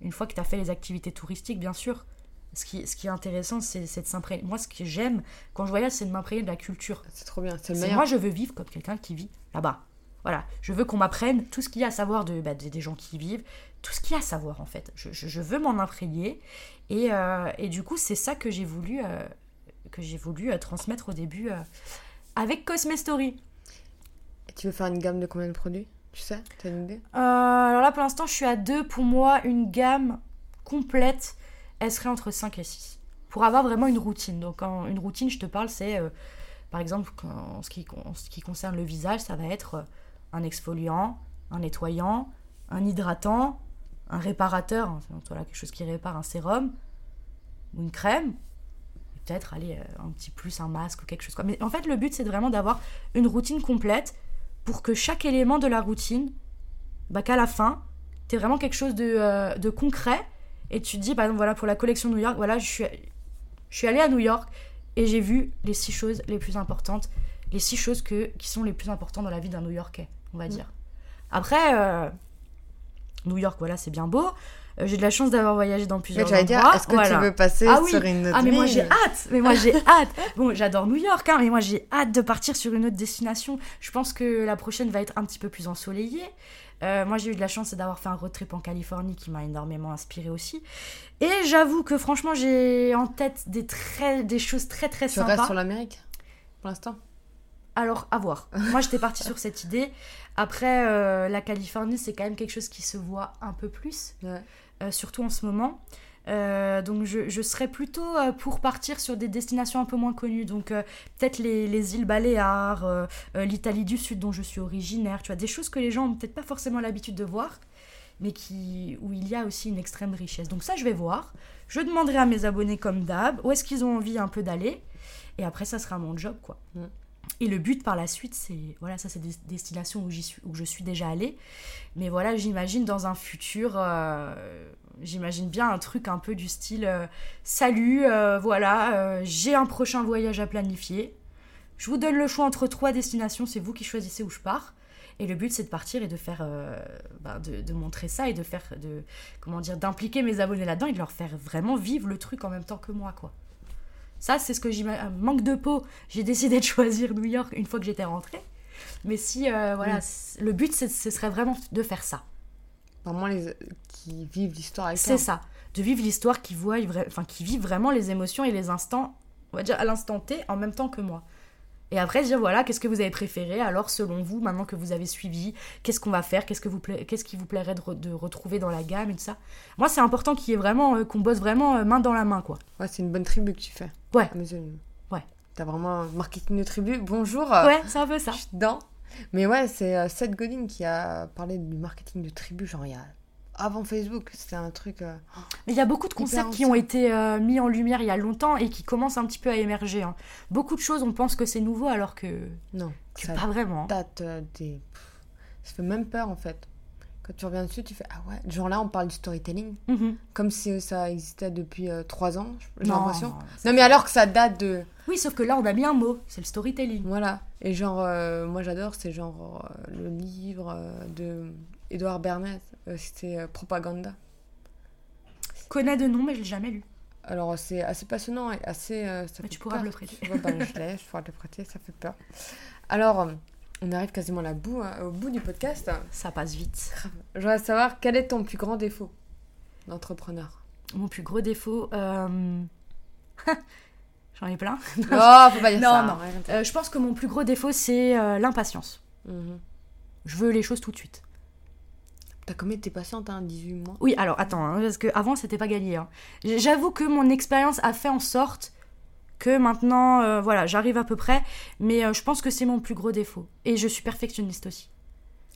une fois que tu as fait les activités touristiques, bien sûr, ce qui, ce qui est intéressant, c'est de s'imprégner. Moi, ce que j'aime quand je voyage, c'est de m'imprégner de la culture. C'est trop bien, c'est Moi, je veux vivre comme quelqu'un qui vit là-bas. Voilà, je veux qu'on m'apprenne tout ce qu'il y a à savoir de, bah, des gens qui y vivent, tout ce qu'il y a à savoir en fait. Je, je, veux m'en imprégner. Et, euh, et, du coup, c'est ça que j'ai voulu, euh, que j'ai voulu transmettre au début avec Cosme Story. Et tu veux faire une gamme de combien de produits? Tu sais, tu as une idée? Euh, Alors là, pour l'instant, je suis à 2. Pour moi, une gamme complète, elle serait entre 5 et 6. Pour avoir vraiment une routine. Donc, une routine, je te parle, c'est, euh, par exemple, en ce, qui, ce qui concerne le visage, ça va être euh, un exfoliant, un nettoyant, un hydratant, un réparateur, hein, voilà, quelque chose qui répare, un sérum, ou une crème, peut-être aller un petit plus un masque ou quelque chose. Mais en fait, le but, c'est vraiment d'avoir une routine complète pour que chaque élément de la routine, bah, qu'à la fin, tu vraiment quelque chose de, euh, de, concret. Et tu te dis, par exemple, voilà, pour la collection New York, voilà, je suis, je suis allée à New York et j'ai vu les six choses les plus importantes, les six choses que, qui sont les plus importantes dans la vie d'un New Yorkais, on va mm. dire. Après, euh, New York, voilà, c'est bien beau. Euh, j'ai de la chance d'avoir voyagé dans plusieurs endroits. dire, est-ce que tu veux passer ah sur une autre Ah mais moi j'ai hâte, mais moi j'ai hâte. Bon, j'adore New York, hein, mais moi j'ai hâte de partir sur une autre destination. Je pense que la prochaine va être un petit peu plus ensoleillée. Euh, moi, j'ai eu de la chance d'avoir fait un road trip en Californie qui m'a énormément inspiré aussi. Et j'avoue que franchement, j'ai en tête des, très, des choses très très tu sympas. Tu restes sur l'Amérique pour l'instant? Alors, à voir. Moi, j'étais partie sur cette idée. Après, euh, la Californie, c'est quand même quelque chose qui se voit un peu plus, euh, surtout en ce moment. Euh, donc, je, serais plutôt pour partir sur des destinations un peu moins connues. Donc, peut-être les, îles Baléares, l'Italie du Sud, dont je suis originaire. Tu vois, des choses que les gens n'ont peut-être pas forcément l'habitude de voir, mais où il y a aussi une extrême richesse. Donc, ça, je vais voir. Je demanderai à mes abonnés, comme d'hab, où est-ce qu'ils ont envie un peu d'aller. Et après, ça sera mon job, quoi. Mm. Et le but par la suite, c'est voilà, ça c'est des destinations où, suis, où je suis déjà allée. Mais voilà, j'imagine dans un futur, euh, j'imagine bien un truc un peu du style euh, Salut, euh, voilà, j'ai un prochain voyage à planifier. Je vous donne le choix entre trois destinations, c'est vous qui choisissez où je pars. Et le but, c'est de partir et de faire, bah, de, de, montrer ça et de faire, de, comment dire, d'impliquer mes abonnés là-dedans et de leur faire vraiment vivre le truc en même temps que moi, quoi. Ça, c'est ce que j'imagine. Manque de peau, j'ai décidé de choisir New York une fois que j'étais rentrée. Mais si, euh, voilà, mm. le but, ce serait vraiment de faire ça. Vraiment, les, qui vivent l'histoire avec C'est ça. De vivre l'histoire, qui, voient, enfin, qui vivent vraiment les émotions et les instants, on va dire à l'instant T, en même temps que moi. Et après, dire voilà, qu'est-ce que vous avez préféré Alors, selon vous, maintenant que vous avez suivi, qu'est-ce qu'on va faire Qu'est-ce que vous qu'est-ce qui vous plairait de, retrouver dans la gamme et tout ça Moi, c'est important qu'il y ait vraiment, euh, qu'on bosse vraiment euh, main dans la main, quoi. Ouais, c'est une bonne tribu que tu fais. Ouais. Ouais. T'as vraiment marketing de tribu. Bonjour. Ouais, c'est un peu ça. Je suis dedans. Mais ouais, c'est euh, Seth Godin qui a parlé du marketing de tribu, genre il y a avant Facebook. C'était un truc. Euh, il y a beaucoup de concepts qui ont été euh, mis en lumière il y a longtemps et qui commencent un petit peu à émerger. Hein. Beaucoup de choses, on pense que c'est nouveau alors que. Non. pas vraiment. Date euh, des. Ça fait même peur en fait. Quand tu reviens dessus, tu fais Ah ouais. Genre là, on parle du storytelling. Mhm. Comme si ça existait depuis trois ans, j'ai l'impression. Non, mais alors que ça date de. Oui, sauf que là, on a mis un mot, c'est le storytelling. Voilà. Et genre, moi j'adore, c'est genre le livre de Edouard Bernays, euh, c'était euh, Propaganda. Je connais de nom, mais je l'ai jamais lu. Alors, c'est assez passionnant et assez. Euh, ça tu pourras me le prêter. bah, je l'ai, je pourrais te le prêter, ça fait peur. Alors, on arrive quasiment à bout, hein, au bout du podcast. Ça passe vite. Je voudrais savoir quel est ton plus grand défaut d'entrepreneur? Mon plus gros défaut. J'en ai plein. oh, faut pas dire ça. Non, non. je pense que mon plus gros défaut, c'est l'impatience. Mhm. Je veux les choses tout de suite. T'as combien t'es patiente, hein, 18 mois? Oui, alors attends, hein, parce qu'avant c'était pas gagné. Hein. J'avoue que mon expérience a fait en sorte que maintenant, euh, voilà, j'arrive à peu près, mais euh, je pense que c'est mon plus gros défaut. Et je suis perfectionniste aussi.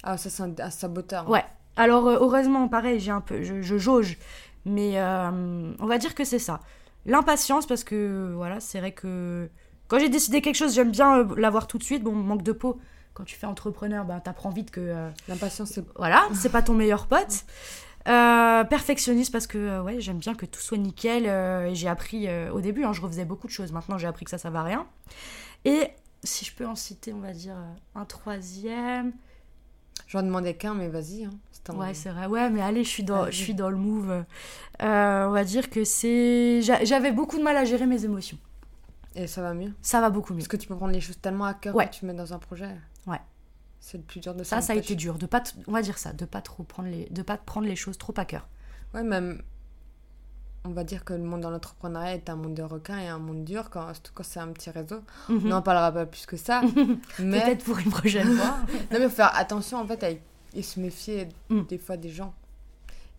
Ah, ça c'est un, saboteur. Ouais. Alors euh, heureusement, pareil, j'ai un peu, je, je jauge, mais on va dire que c'est ça. L'impatience, parce que voilà, c'est vrai que quand j'ai décidé quelque chose, j'aime bien l'avoir tout de suite. Bon, manque de peau, quand tu fais entrepreneur, ben, t'apprends vite que. Euh, L'impatience, c'est. Voilà, c'est pas ton meilleur pote. Euh, perfectionniste parce que euh, ouais, j'aime bien que tout soit nickel. et j'ai appris au début, hein, je refaisais beaucoup de choses. Maintenant, j'ai appris que ça, ça va rien. Et si je peux en citer, on va dire un troisième. J'en demandais qu'un, mais vas-y. Hein. Un- Ouais, c'est vrai. Ouais, mais allez, je suis dans, je suis dans le move. Euh, on va dire que c'est. j'a- J'avais beaucoup de mal à gérer mes émotions. Et ça va mieux? Ça va beaucoup mieux. Parce que tu peux prendre les choses tellement à cœur Ouais. quand tu mets dans un projet. Ouais. C'est le plus dur de Ça, ça a s'empêcher. été dur. De pas, on va dire ça, de pas trop prendre les, de pas prendre les choses trop à cœur. Ouais, même. On va dire que le monde dans l'entrepreneuriat est un monde de requins et un monde dur, quand, surtout quand c'est un petit réseau. On Mhm. n'en parlera pas plus que ça. mais Peut-être pour une prochaine fois. non, mais faut faire attention en fait à et se méfier Mm. des fois des gens.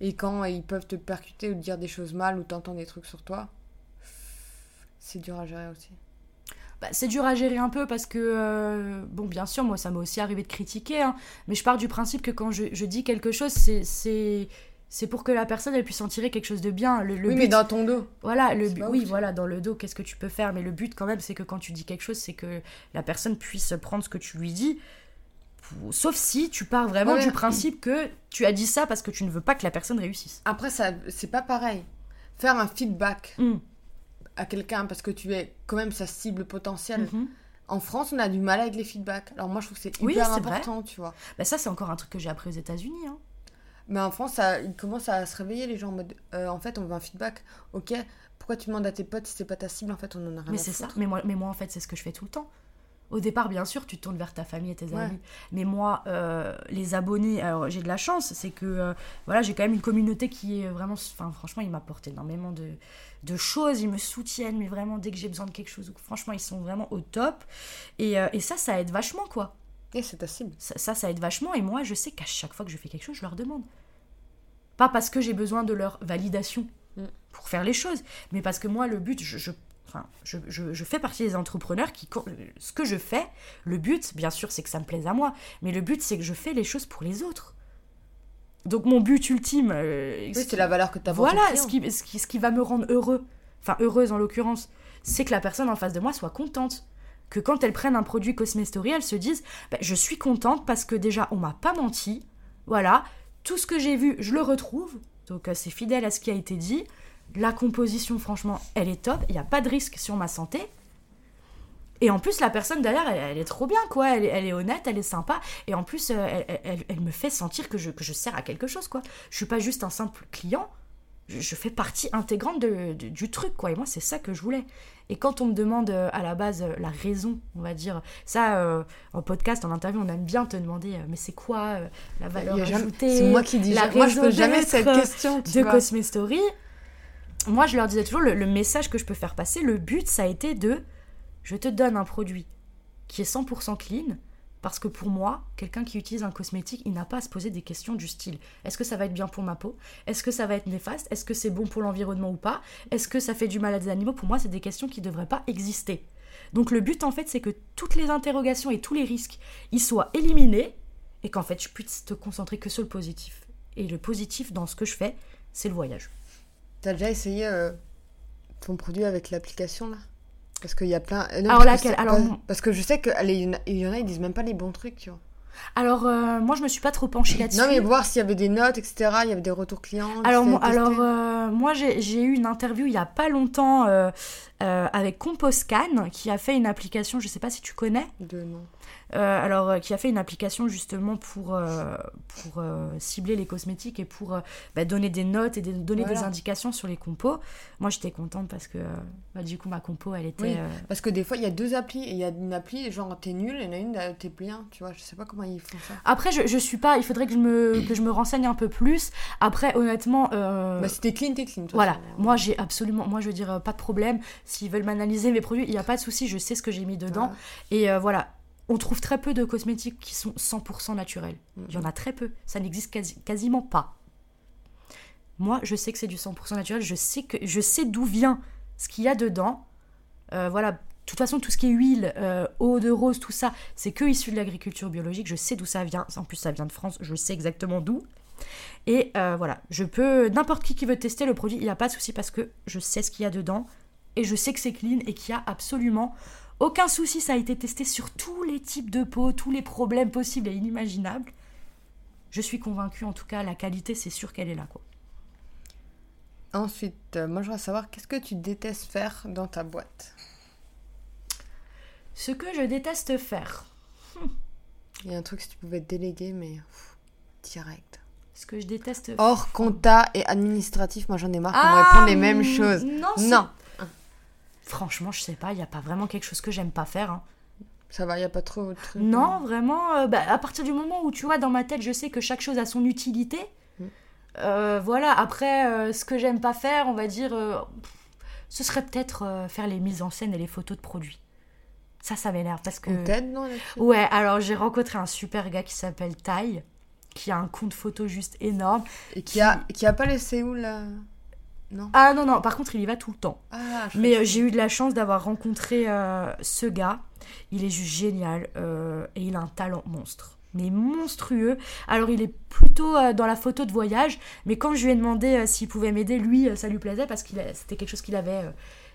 Et quand ils peuvent te percuter ou te dire des choses mal ou t'entendre des trucs sur toi, c'est dur à gérer aussi. Bah, c'est dur à gérer un peu parce que, euh, bon, bien sûr, moi, ça m'est aussi arrivé de critiquer, hein, mais je pars du principe que quand je, je dis quelque chose, c'est, c'est, pour que la personne elle puisse en tirer quelque chose de bien. Le, le oui, but, mais dans ton dos. voilà, le but- oui, voilà, dans le dos, qu'est-ce que tu peux faire? Mais le but, quand même, c'est que quand tu dis quelque chose, c'est que la personne puisse prendre ce que tu lui dis. Sauf si tu pars vraiment Ouais. du principe que tu as dit ça parce que tu ne veux pas que la personne réussisse. Après, ça, c'est pas pareil. Faire un feedback Mm. À quelqu'un parce que tu es quand même sa cible potentielle. Mhm. En France, on a du mal avec les feedbacks. Alors moi, je trouve que c'est Oui, hyper vrai. important, tu vois. Bah, ça, c'est encore un truc que j'ai appris aux États-Unis. hein. Mais en France, ça, ils commencent à se réveiller, les gens, en mode, euh, en fait, on veut un feedback. Ok, pourquoi tu demandes à tes potes si c'est pas ta cible? En fait, on en a rien Mais à c'est ça. Mais moi, mais moi, en fait, c'est ce que je fais tout le temps. Au départ, bien sûr, tu te tournes vers ta famille et tes Ouais. amis. Mais moi, euh, les abonnés, alors j'ai de la chance, c'est que euh, voilà, j'ai quand même une communauté qui est vraiment. Enfin, franchement, ils m'apportent énormément de, de choses. Ils me soutiennent, mais vraiment, dès que j'ai besoin de quelque chose, franchement, ils sont vraiment au top. Et, euh, et ça, ça aide vachement, quoi. Et c'est ta cible. Ça, ça, ça aide vachement. Et moi, je sais qu'à chaque fois que je fais quelque chose, je leur demande. Pas parce que j'ai besoin de leur validation Mm. pour faire les choses, mais parce que moi, le but, je, je, enfin, je, je- je fais partie des entrepreneurs qui. Ce que je fais, le but, bien sûr, c'est que ça me plaise à moi, mais le but, c'est que je fais les choses pour les autres. Donc, mon but ultime. euh, Oui, ce c'est la valeur que tu as voilà, ce qui, ce, qui, ce qui va me rendre heureux, enfin heureuse en l'occurrence, c'est que la personne en face de moi soit contente. Que quand elle prenne un produit Cosmestory, elle se dise Bah, Je suis contente parce que déjà, on m'a pas menti. Voilà, tout ce que j'ai vu, je le retrouve. Donc, euh, c'est fidèle à ce qui a été dit. La composition, franchement, elle est top. Il n'y a pas de risque sur ma santé. Et en plus, la personne derrière, elle, elle est trop bien, quoi. Elle, est- elle est honnête, elle est sympa. Et en plus, euh, elle, me fait sentir que je, que je sers à quelque chose, quoi. Je suis pas juste un simple client. Je, je fais partie intégrante de- de- du truc, quoi. Et moi, c'est ça que je voulais. Et quand on me demande euh, à la base euh, la raison, on va dire, ça, euh, en podcast, en interview, on aime bien te demander, mais c'est quoi euh, la valeur ajoutée C'est moi qui dis. la Moi, je pose jamais cette question. Tu de vois. Cosme Story, moi je leur disais toujours le, message que je peux faire passer, le but ça a été de je te donne un produit qui est 100% clean parce que pour moi, quelqu'un qui utilise un cosmétique, il n'a pas à se poser des questions du style est-ce que ça va être bien pour ma peau? Est-ce que ça va être néfaste? Est-ce que c'est bon pour l'environnement ou pas? Est-ce que ça fait du mal à des animaux? Pour moi, c'est des questions qui ne devraient pas exister. Donc le but en fait, c'est que toutes les interrogations et tous les risques, ils soient éliminés et qu'en fait, je puisse te concentrer que sur le positif. Et le positif dans ce que je fais, c'est le voyage. T'as déjà essayé euh, ton produit avec l'application là? Parce qu'il y a plein. euh, non, Alors, laquelle Alors, pas- Parce que je sais qu'il y, en a- il y en a, ils disent même pas les bons trucs, tu vois. Alors, euh, moi, je me suis pas trop penchée là-dessus. Non, mais voir s'il y avait des notes, etc. Il y avait des retours clients. Alors, moi, alors euh, j'ai eu une interview il y a pas longtemps euh, avec Composcan, qui a fait une application, je sais pas si tu connais, De non. Euh, alors euh, qui a fait une application justement pour, euh, pour cibler les cosmétiques et pour bah, donner des notes et des- donner des indications sur les compos. Moi, j'étais contente parce que bah, du coup, ma compo, elle était. Oui. Parce que des fois, il y a deux applis. Et il y a une appli, genre, t'es nul. Et il y en a une, t'es bien. Tu vois, je sais pas comment ils font ça. Après, je, je suis pas. Il faudrait que je me que je me renseigne un peu plus. Après, honnêtement. Bah, si t'es clean, t'es clean. toute Voilà, moi j'ai absolument, moi je veux dire, pas de problème. S'ils veulent m'analyser mes produits, il n'y a pas de souci, je sais ce que j'ai mis dedans. Voilà. Et voilà, on trouve très peu de cosmétiques qui sont 100% naturels. Il y en a très peu, ça n'existe quasi- quasiment pas. Moi, je sais que c'est du 100% naturel, je sais, que, je sais d'où vient ce qu'il y a dedans. Euh, voilà, de toute façon, tout ce qui est huile, euh, eau de rose, tout ça, c'est que issu de l'agriculture biologique. Je sais d'où ça vient. En plus, ça vient de France, je sais exactement d'où. Et euh, voilà, je peux. N'importe qui qui veut tester le produit, il n'y a pas de souci parce que je sais ce qu'il y a dedans. Et je sais que c'est clean et qu'il y a absolument aucun souci. Ça a été testé sur tous les types de peau, tous les problèmes possibles et inimaginables. je suis convaincue, en tout cas, la qualité, c'est sûr qu'elle est là, quoi. Ensuite, euh, moi, je voudrais savoir qu'est-ce que tu détestes faire dans ta boîte? Ce que je déteste faire. Il y a un truc si tu pouvais te déléguer, mais pff, direct. Ce que je déteste Hors compta et administratif, moi j'en ai marre qu'on me réponde les mêmes mm, choses. Non, Non, Franchement, je sais pas, il n'y a pas vraiment quelque chose que j'aime pas faire. hein. ça va, il n'y a pas trop de trucs. Non, vraiment, euh, bah, à partir du moment où tu vois, dans ma tête, je sais que chaque chose a son utilité. Mm. euh, voilà, après, euh, ce que j'aime pas faire, on va dire, euh, pff, ce serait peut-être euh, faire les mises en scène et les photos de produits. Ça, ça m'énerve parce que. Non Ouais, alors j'ai rencontré un super gars qui s'appelle Tai, qui a un compte photo juste énorme. Et qui a, qui a pas laissé où là? Non Ah non, non, par contre, il y va tout le temps. Ah, Mais euh, j'ai eu de la chance d'avoir rencontré euh, ce gars. Il est juste génial euh, et il a un talent monstre. Mais monstrueux. Alors il est plutôt euh, dans la photo de voyage, mais quand je lui ai demandé euh, s'il pouvait m'aider, lui, euh, ça lui plaisait parce que c'était quelque chose qu'il avait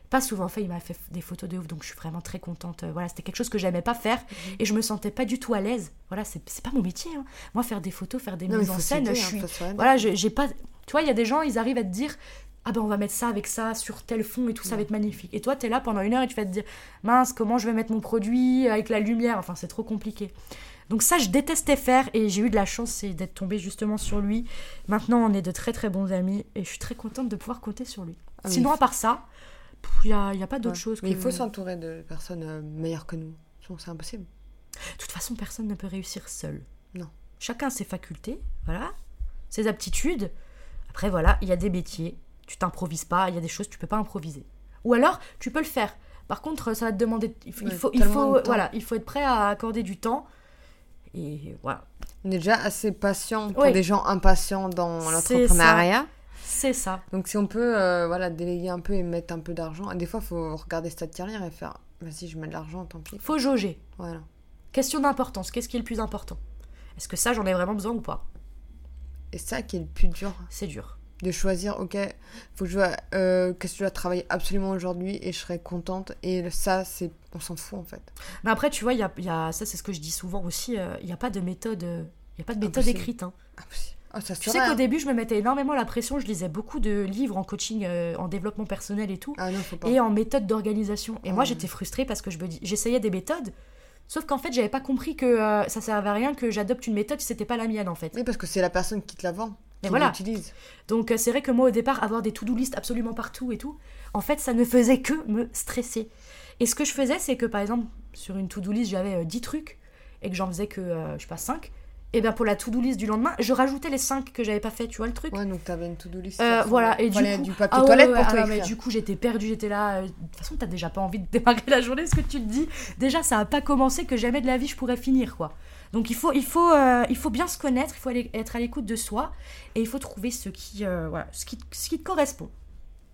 pas souvent fait. Il m'a fait des photos de ouf, donc je suis vraiment très contente. Voilà, c'était quelque chose que j'aimais pas faire Mhm. et je me sentais pas du tout à l'aise. Voilà, c'est pas mon métier. hein. Moi, faire des photos, faire des Non, mises en scène, je hein, suis voilà, j'ai pas. Tu vois, il y a des gens, ils arrivent à te dire Ah ben on va mettre ça avec ça sur tel fond et tout, ça va être magnifique. Et toi, t'es là pendant une heure et tu vas te dire Mince, comment je vais mettre mon produit avec la lumière? Enfin, c'est trop compliqué. Donc, ça, je détestais faire et j'ai eu de la chance d'être tombée justement sur lui. Maintenant, on est de très très bons amis et je suis très contente de pouvoir compter sur lui. Ah, Sinon, à part ça, il n'y a, y a pas d'autre Ouais. chose. Mais il que- faut s'entourer de personnes euh, meilleures que nous. Sinon, c'est impossible. De toute façon, personne ne peut réussir seul. Non. Chacun a ses facultés, voilà, ses aptitudes. Après, voilà, il y a des métiers, tu t'improvises pas, il y a des choses que tu peux pas improviser. Ou alors, tu peux le faire. Par contre, ça va te demander. Il faut, il faut, il voilà, il faut être prêt à accorder du temps. Et voilà, On est déjà assez patient pour Oui. des gens impatients dans l'entrepreneuriat. c'est ça. Donc si on peut euh, voilà, déléguer un peu et mettre un peu d'argent, des fois il faut regarder sa carrière et faire vas-y je mets de l'argent, tant pis. Faut jauger. Voilà. Question d'importance. Qu'est-ce qui est le plus important? Est-ce que ça, j'en ai vraiment besoin ou pas? Et ça qui est le plus dur, C'est dur. De choisir, ok, faut que je dois, euh, qu'est-ce que je dois travailler absolument aujourd'hui et je serai contente. Et ça, c'est, on s'en fout en fait. Mais après, tu vois, y a, y a- ça, c'est ce que je dis souvent aussi. euh, Il n'y a pas de méthode, euh, il y a pas de méthode Impossible. écrite. hein. Impossible. Ah, ça Tu sais qu'au début, je me mettais énormément la pression. Je lisais beaucoup de livres en coaching, euh, en développement personnel et tout, Ah non, faut pas. et en méthode d'organisation. Et moi, Ouais. j'étais frustrée parce que je me dis, j'essayais des méthodes, sauf qu'en fait, j'avais pas compris que euh, ça servait à rien que j'adopte une méthode si c'était pas la mienne en fait. Oui, parce que c'est la personne qui te la vend. Mais voilà. l'utilise. Donc euh, c'est vrai que moi, au départ, avoir des to-do list absolument partout et tout, en fait, ça ne faisait que me stresser. Et ce que je faisais, c'est que par exemple, sur une to-do list, j'avais euh, 10 trucs et que j'en faisais que, euh, je sais pas, 5. Et bien pour la to-do list du lendemain, je rajoutais les 5 que j'avais pas fait, tu vois le truc Ouais, donc t'avais une to-do list. Euh, voilà, et du coup- du papier Ah toilette ouais, pour ah mais du coup, j'étais perdue, j'étais là. euh, De toute façon, t'as déjà pas envie de démarrer la journée, ce que tu te dis. Déjà, ça a pas commencé que jamais de la vie je pourrais finir, quoi. Donc il faut, il faut, euh, il faut bien se connaître, il faut aller- être à l'écoute de soi, et il faut trouver ce qui, euh, voilà, ce qui, ce qui te correspond.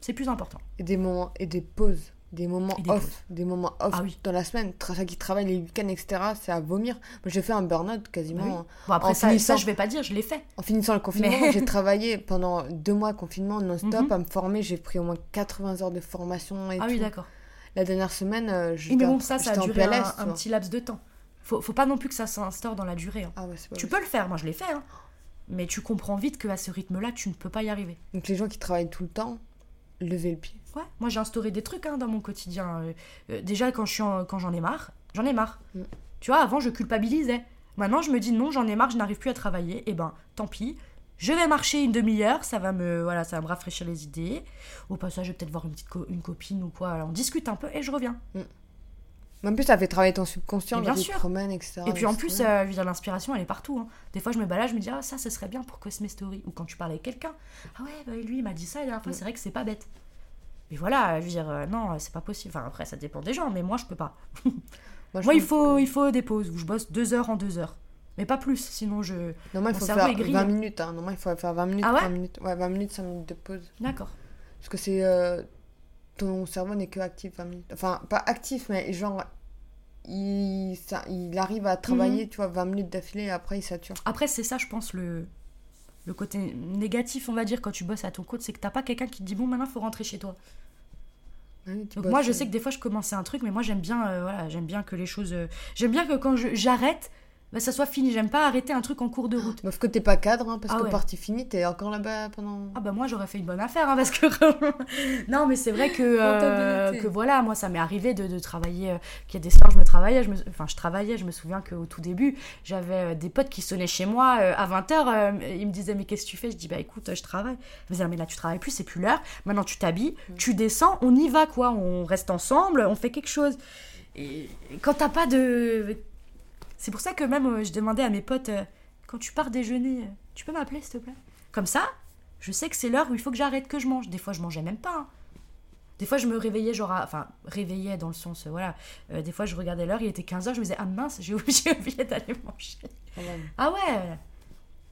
C'est plus important. Et des moments, et des pauses. Des moments des off. pauses. Des moments off Ah oui. dans la semaine. Tra- qui travaille les week-ends, etc. C'est à vomir. J'ai fait un burn-out Bah quasiment. oui. Bon après En ça, finissant- ça, je vais pas dire, je l'ai fait. En finissant le confinement, Mais- j'ai travaillé pendant deux mois confinement non-stop Mhm. à me former. J'ai pris au moins 80 heures de formation et Ah oui, d'accord. La dernière semaine, euh, Oui, j'étais mais bon, ça, ça a duré un, PLS, un petit laps de temps. Faut, faut pas non plus que ça s'instaure dans la durée. hein. Ah ouais, c'est pas Tu peux le faire, moi je l'ai fait, hein. mais tu comprends vite qu'à ce rythme-là, tu ne peux pas y arriver. Donc les gens qui travaillent tout le temps, levez le pied. Ouais, moi j'ai instauré des trucs hein, dans mon quotidien. Euh, euh, déjà, quand je j'en ai marre, j'en ai marre. Mm. Tu vois, avant je culpabilisais. Maintenant, je me dis non, j'en ai marre, je n'arrive plus à travailler. Et ben, tant pis. Je vais marcher une demi-heure, ça va me voilà, ça va me rafraîchir les idées. Au passage, je vais peut-être voir une petite co- une copine ou quoi. On discute un peu et je reviens. Mais en plus, ça fait travailler ton subconscient, bien sûr. promènes, etc. Et puis en plus, euh, je veux dire, l'inspiration, elle est partout. hein. Des fois, je me balade, je me dis, ah, ça, ce serait bien pour Cosme Story. Ou quand tu parles avec quelqu'un, ah ouais, bah, lui, il m'a dit ça la dernière fois, Mm. c'est vrai que c'est pas bête. Mais voilà, je veux dire, euh, non, c'est pas possible. Enfin, après, ça dépend des gens, mais moi, je peux pas. Moi, il faut, que- il faut des pauses où je bosse deux heures en deux heures. Mais pas plus, sinon je. Normalement, il faut faire est grillé. 20 minutes. Hein. Normalement, il faut faire 20 minutes, Ah ouais 20 minutes. Ouais, 20 minutes, 5 minutes de pause. D'accord. Parce que c'est. euh, ton cerveau n'est que actif 20 minutes. Enfin, pas actif, mais genre. Il, ça, il arrive à travailler, Mhm. tu vois, 20 minutes d'affilée et après il sature. Après, c'est ça, je pense, le, le côté négatif, on va dire, quand tu bosses à ton compte, c'est que t'as pas quelqu'un qui te dit, bon, maintenant, faut rentrer chez toi. Ouais, tu Donc moi, je euh, sais que des fois, je commençais un truc, mais moi, j'aime bien, euh, voilà, j'aime bien que les choses. euh, j'aime bien que quand j'arrête, bah, ça soit fini. J'aime pas arrêter un truc en cours de route. Parce que t'es pas cadre, hein, parce Ah que ouais. partie finie, t'es encore là-bas pendant. Ah bah moi j'aurais fait une bonne affaire hein, parce que non mais c'est vrai que euh, que voilà moi ça m'est arrivé de, de travailler euh, qu'il y a des soirs je me travaillais je me, enfin je travaillais je me souviens qu'au tout début j'avais euh, des potes qui sonnaient chez moi euh, à 20h ils me disaient mais qu'est-ce que tu fais? Je dis bah écoute euh, je travaille ils me disaient mais là tu travailles plus c'est plus l'heure maintenant tu t'habilles tu descends on y va quoi on reste ensemble on fait quelque chose et quand t'as pas de c'est pour ça que même euh, je demandais à mes potes euh, quand tu pars déjeuner euh, tu peux m'appeler s'il te plaît? Comme ça je sais que c'est l'heure où il faut que j'arrête que je mange. Des fois, je mangeais même pas. hein. Des fois, je me réveillais, genre, à- enfin, réveillais dans le sens, voilà. Des fois, je regardais l'heure, il était 15h, je me disais, ah mince, j'ai oublié, d'aller manger. Ah ouais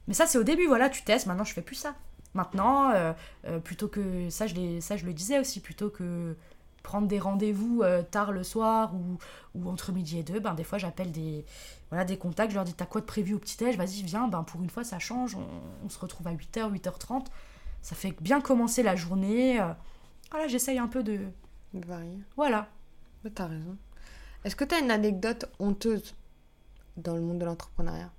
Mais ça, c'est au début, voilà, tu testes, maintenant, je fais plus ça. Maintenant, plutôt que, ça je, ça, je le disais aussi, plutôt que prendre des rendez-vous euh, tard le soir ou, ou entre midi et deux, ben, des fois, j'appelle des, voilà, des contacts, je leur dis, t'as quoi de prévu au petit-déj Vas-y, viens, ben, pour une fois, ça change, on, on se retrouve à 8h, 8h30. Ça fait bien commencer la journée. euh, Voilà, j'essaye un peu de... De varier. Voilà. Ouais, T'as raison. Est-ce que t'as une anecdote honteuse dans le monde de l'entrepreneuriat?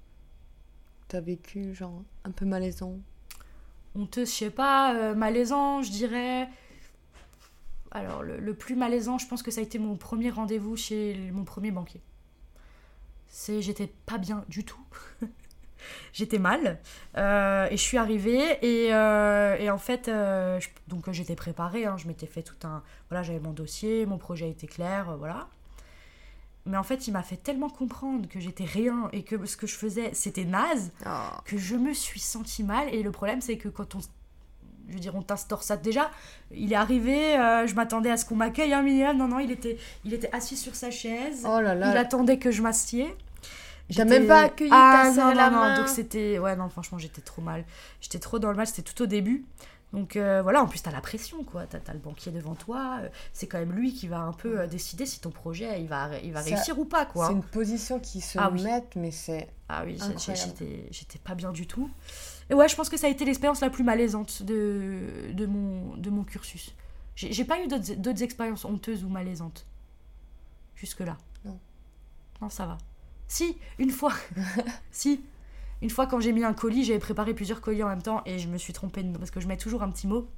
T'as vécu, genre, un peu malaisant? Honteuse, je sais pas, euh, malaisant, je dirais. Alors, le, le plus malaisant, je pense que ça a été mon premier rendez-vous chez mon premier banquier. C'est, j'étais pas bien du tout. j'étais mal. Euh, et je suis arrivée et, euh, et en fait, euh, je- donc j'étais préparée. hein, je m'étais fait tout un. Voilà, j'avais mon dossier, mon projet était clair, voilà. Mais en fait, il m'a fait tellement comprendre que j'étais rien et que ce que je faisais, c'était naze Ah, que je me suis sentie mal. Et le problème, c'est que quand on. Je veux dire, on t'instaure ça déjà. Il est arrivé, euh, je m'attendais à ce qu'on m'accueille un minimum. Non, non, il était, il était assis sur sa chaise. Oh là il là, attendait que je m'assieds. J'étais- même pas accueilli, ah, t'as non, la non, main. Donc c'était. Ouais, non, franchement, j'étais trop mal. J'étais trop dans le mal, c'était tout au début. Donc euh, voilà, en plus, t'as la pression, quoi. T'as as le banquier devant toi. euh, C'est quand même lui qui va un peu euh, décider si ton projet, il va, il va Ça- réussir ou pas, quoi. c'est une position qui se Ah oui. met, mais c'est. Ah oui, j'ai- j'ai- j'étais pas bien du tout. Et ouais, je pense que ça a été l'expérience la plus malaisante de, de, mon, de mon cursus. J'ai, pas eu d'autres, d'autres expériences honteuses ou malaisantes. Jusque-là. Non. Non, ça va. Si, une fois. si. Une fois, quand j'ai mis un colis, j'avais préparé plusieurs colis en même temps et je me suis trompée de nom. Parce que je mets toujours un petit mot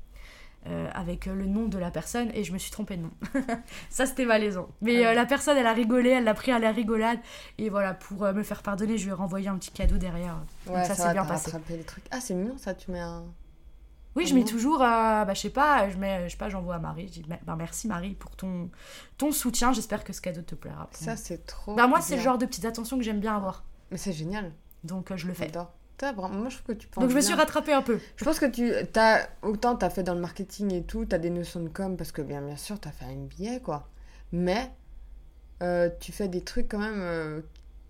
euh, avec euh, le nom de la personne et je me suis trompée de nom. ça, c'était malaisant. Mais Ah euh, la personne, elle a rigolé, elle l'a pris à la rigolade. Et voilà, pour euh, me faire pardonner, je lui ai renvoyé un petit cadeau derrière. Donc ça, ça, s'est bien passé. Ah, c'est mignon ça, tu mets un. Oui, je mets toujours, bah, je sais pas, je mets, je sais pas, j'envoie à Marie. Je dis, bah, merci Marie pour ton, ton soutien. J'espère que ce cadeau te plaira. Ça, c'est trop. bah, moi, c'est le genre de petites attentions que j'aime bien avoir. Mais c'est génial. Donc, je le fais. J'adore. Vraiment, Moi, je trouve que tu penses. Donc, je me bien. suis rattrapée un peu. Je pense que tu as autant t'as fait dans le marketing et tout, t'as des notions de com parce que bien bien sûr t'as fait un billet quoi. Mais euh, tu fais des trucs quand même euh,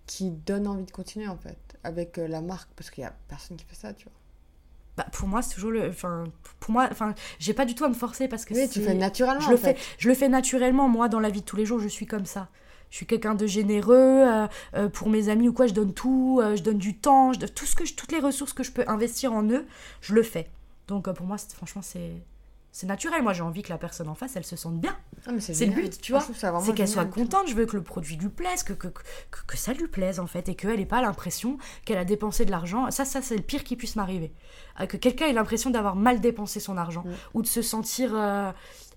qui donnent envie de continuer en fait avec euh, la marque parce qu'il y a personne qui fait ça tu vois. Bah, pour moi, c'est toujours le. Enfin, pour moi, enfin, j'ai pas du tout à me forcer parce que Oui, tu fais naturellement. je fait. je le fais naturellement. Moi, dans la vie de tous les jours, je suis comme ça. Je suis quelqu'un de généreux. euh, euh, pour mes amis ou quoi, je donne tout. euh, je donne du temps. Je donne tout ce que je- toutes les ressources que je peux investir en eux, je le fais. Donc, pour moi, c'est- franchement, c'est. C'est naturel, moi j'ai envie que la personne en face elle se sente bien. Ah, C'est le but, tu vois. C'est qu'elle soit contente, je veux que le produit lui plaise, que, que, que, que ça lui plaise en fait, et qu'elle n'ait pas l'impression qu'elle a dépensé de l'argent. Ça, ça c'est le pire qui puisse m'arriver. Que quelqu'un ait l'impression d'avoir mal dépensé son argent, Mm. ou de se sentir, euh,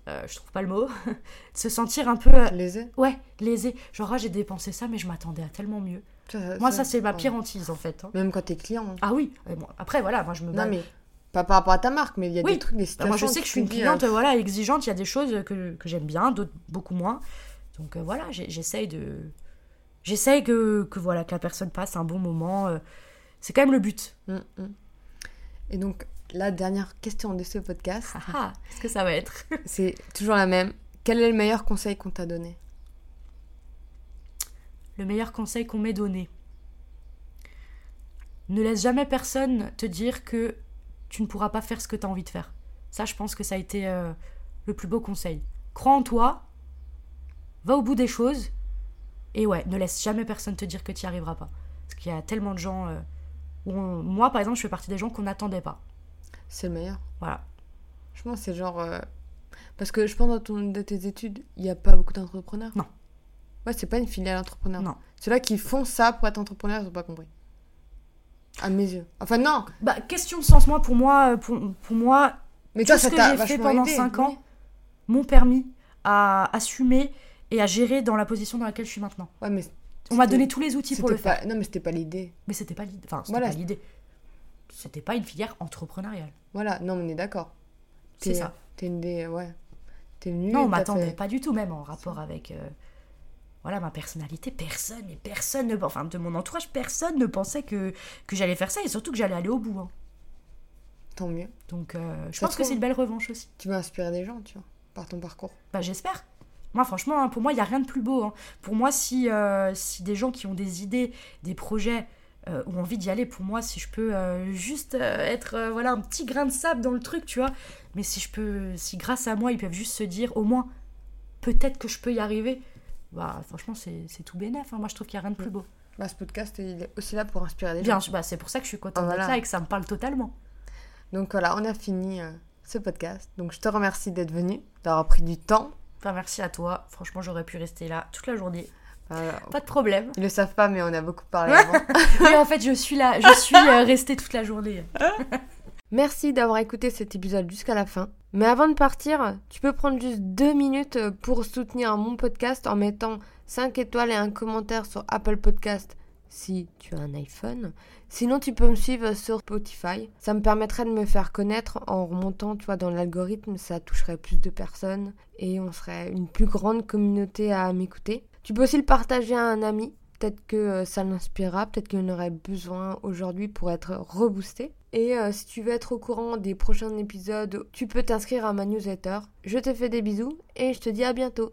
euh, je trouve pas le mot, de se sentir un peu, euh, Lésé. ouais, lésé. Genre, ah, j'ai dépensé ça, mais je m'attendais à tellement mieux. Moi, ça, c'est ma pire hantise en fait. hein. Même quand t'es client. hein. Ah oui, bon, après voilà, moi je me Non mais pas par rapport à ta marque, mais il y a Oui. des trucs, des Bah, situations. moi, je sais que je suis une cliente euh, voilà, exigeante. Il y a des choses que, que j'aime bien, d'autres beaucoup moins. Donc euh, voilà, j'essaye de. J'essaye que, que, voilà, que la personne passe un bon moment. C'est quand même le but. mm, mm. Et donc la dernière question de ce podcast, Ah ah, Qu'est-ce que ça va être? C'est toujours la même. Quel est le meilleur conseil qu'on t'a donné? Le meilleur conseil qu'on m'ait donné. Ne laisse jamais personne te dire que tu ne pourras pas faire ce que tu as envie de faire. Ça, je pense que ça a été euh, le plus beau conseil. Crois en toi, va au bout des choses, et ouais, ne laisse jamais personne te dire que tu n'y arriveras pas. Parce qu'il y a tellement de gens. euh, où on- Moi, par exemple, je fais partie des gens qu'on n'attendait pas. C'est le meilleur. Voilà. Je pense que c'est genre. euh, Parce que je pense dans ton... de tes études, il n'y a pas beaucoup d'entrepreneurs. Non. Ouais, c'est pas une filiale entrepreneur. Non. Ceux-là qui font ça pour être entrepreneur, ils n'ont pas compris. À mes yeux. Enfin, non. Bah, question de sens, moi, pour moi, euh, pour, pour moi, Mais tout toi, ce ça que t'a j'ai fait vachement pendant aidé, 5 oui. ans m'ont permis à assumer et à gérer dans la position dans laquelle je suis maintenant. Ouais, mais On m'a C'était- donné tous les outils pour le faire. pas... Non, mais c'était pas l'idée. Mais c'était pas l'idée. Enfin, c'était Voilà. pas l'idée. C'était pas une filière entrepreneuriale. Voilà, non, on est d'accord. C'est ça. T'es une des. Ouais. T'es venue. Non, on m'attendait fait- pas du tout, même en rapport avec euh, voilà ma personnalité. Personne et personne, ne, enfin de mon entourage, personne ne pensait que, que j'allais faire ça et surtout que j'allais aller au bout. hein. Tant mieux. Donc euh, je Ça pense se que c'est une belle revanche aussi. Tu vas inspirer des gens, tu vois, par ton parcours. Bah j'espère. Moi franchement, hein, pour moi, il n'y a rien de plus beau. hein. Pour moi, si, euh, si des gens qui ont des idées, des projets, euh, ont envie d'y aller, pour moi, si je peux euh, juste euh, être euh, voilà un petit grain de sable dans le truc, tu vois. Mais si je peux, si grâce à moi, ils peuvent juste se dire, au moins, peut-être que je peux y arriver. Bah franchement, c'est tout bénef. hein. Moi, je trouve qu'il n'y a rien de plus beau. Bah, ce podcast, il est aussi là pour inspirer des Bien gens. bah, c'est pour ça que je suis contente Ah, voilà. là et que ça me parle totalement. Donc voilà, on a fini ce podcast. Donc je te remercie d'être venu, d'avoir pris du temps. Enfin, merci à toi. Franchement, j'aurais pu rester là toute la journée. Voilà. Pas de problème. Ils le savent pas, mais on a beaucoup parlé avant. Oui, en fait, je suis là. Je suis euh, restée toute la journée. Merci d'avoir écouté cet épisode jusqu'à la fin. Mais avant de partir, tu peux prendre juste deux minutes pour soutenir mon podcast en mettant 5 étoiles et un commentaire sur Apple Podcast si tu as un iPhone. Sinon, tu peux me suivre sur Spotify. Ça me permettrait de me faire connaître en remontant, tu vois, dans l'algorithme. Ça toucherait plus de personnes et on serait une plus grande communauté à m'écouter. Tu peux aussi le partager à un ami. Peut-être que euh, ça l'inspirera, peut-être qu'il en aurait besoin aujourd'hui pour être reboosté. Et euh, si tu veux être au courant des prochains épisodes, tu peux t'inscrire à ma newsletter. Je te fais des bisous et je te dis à bientôt.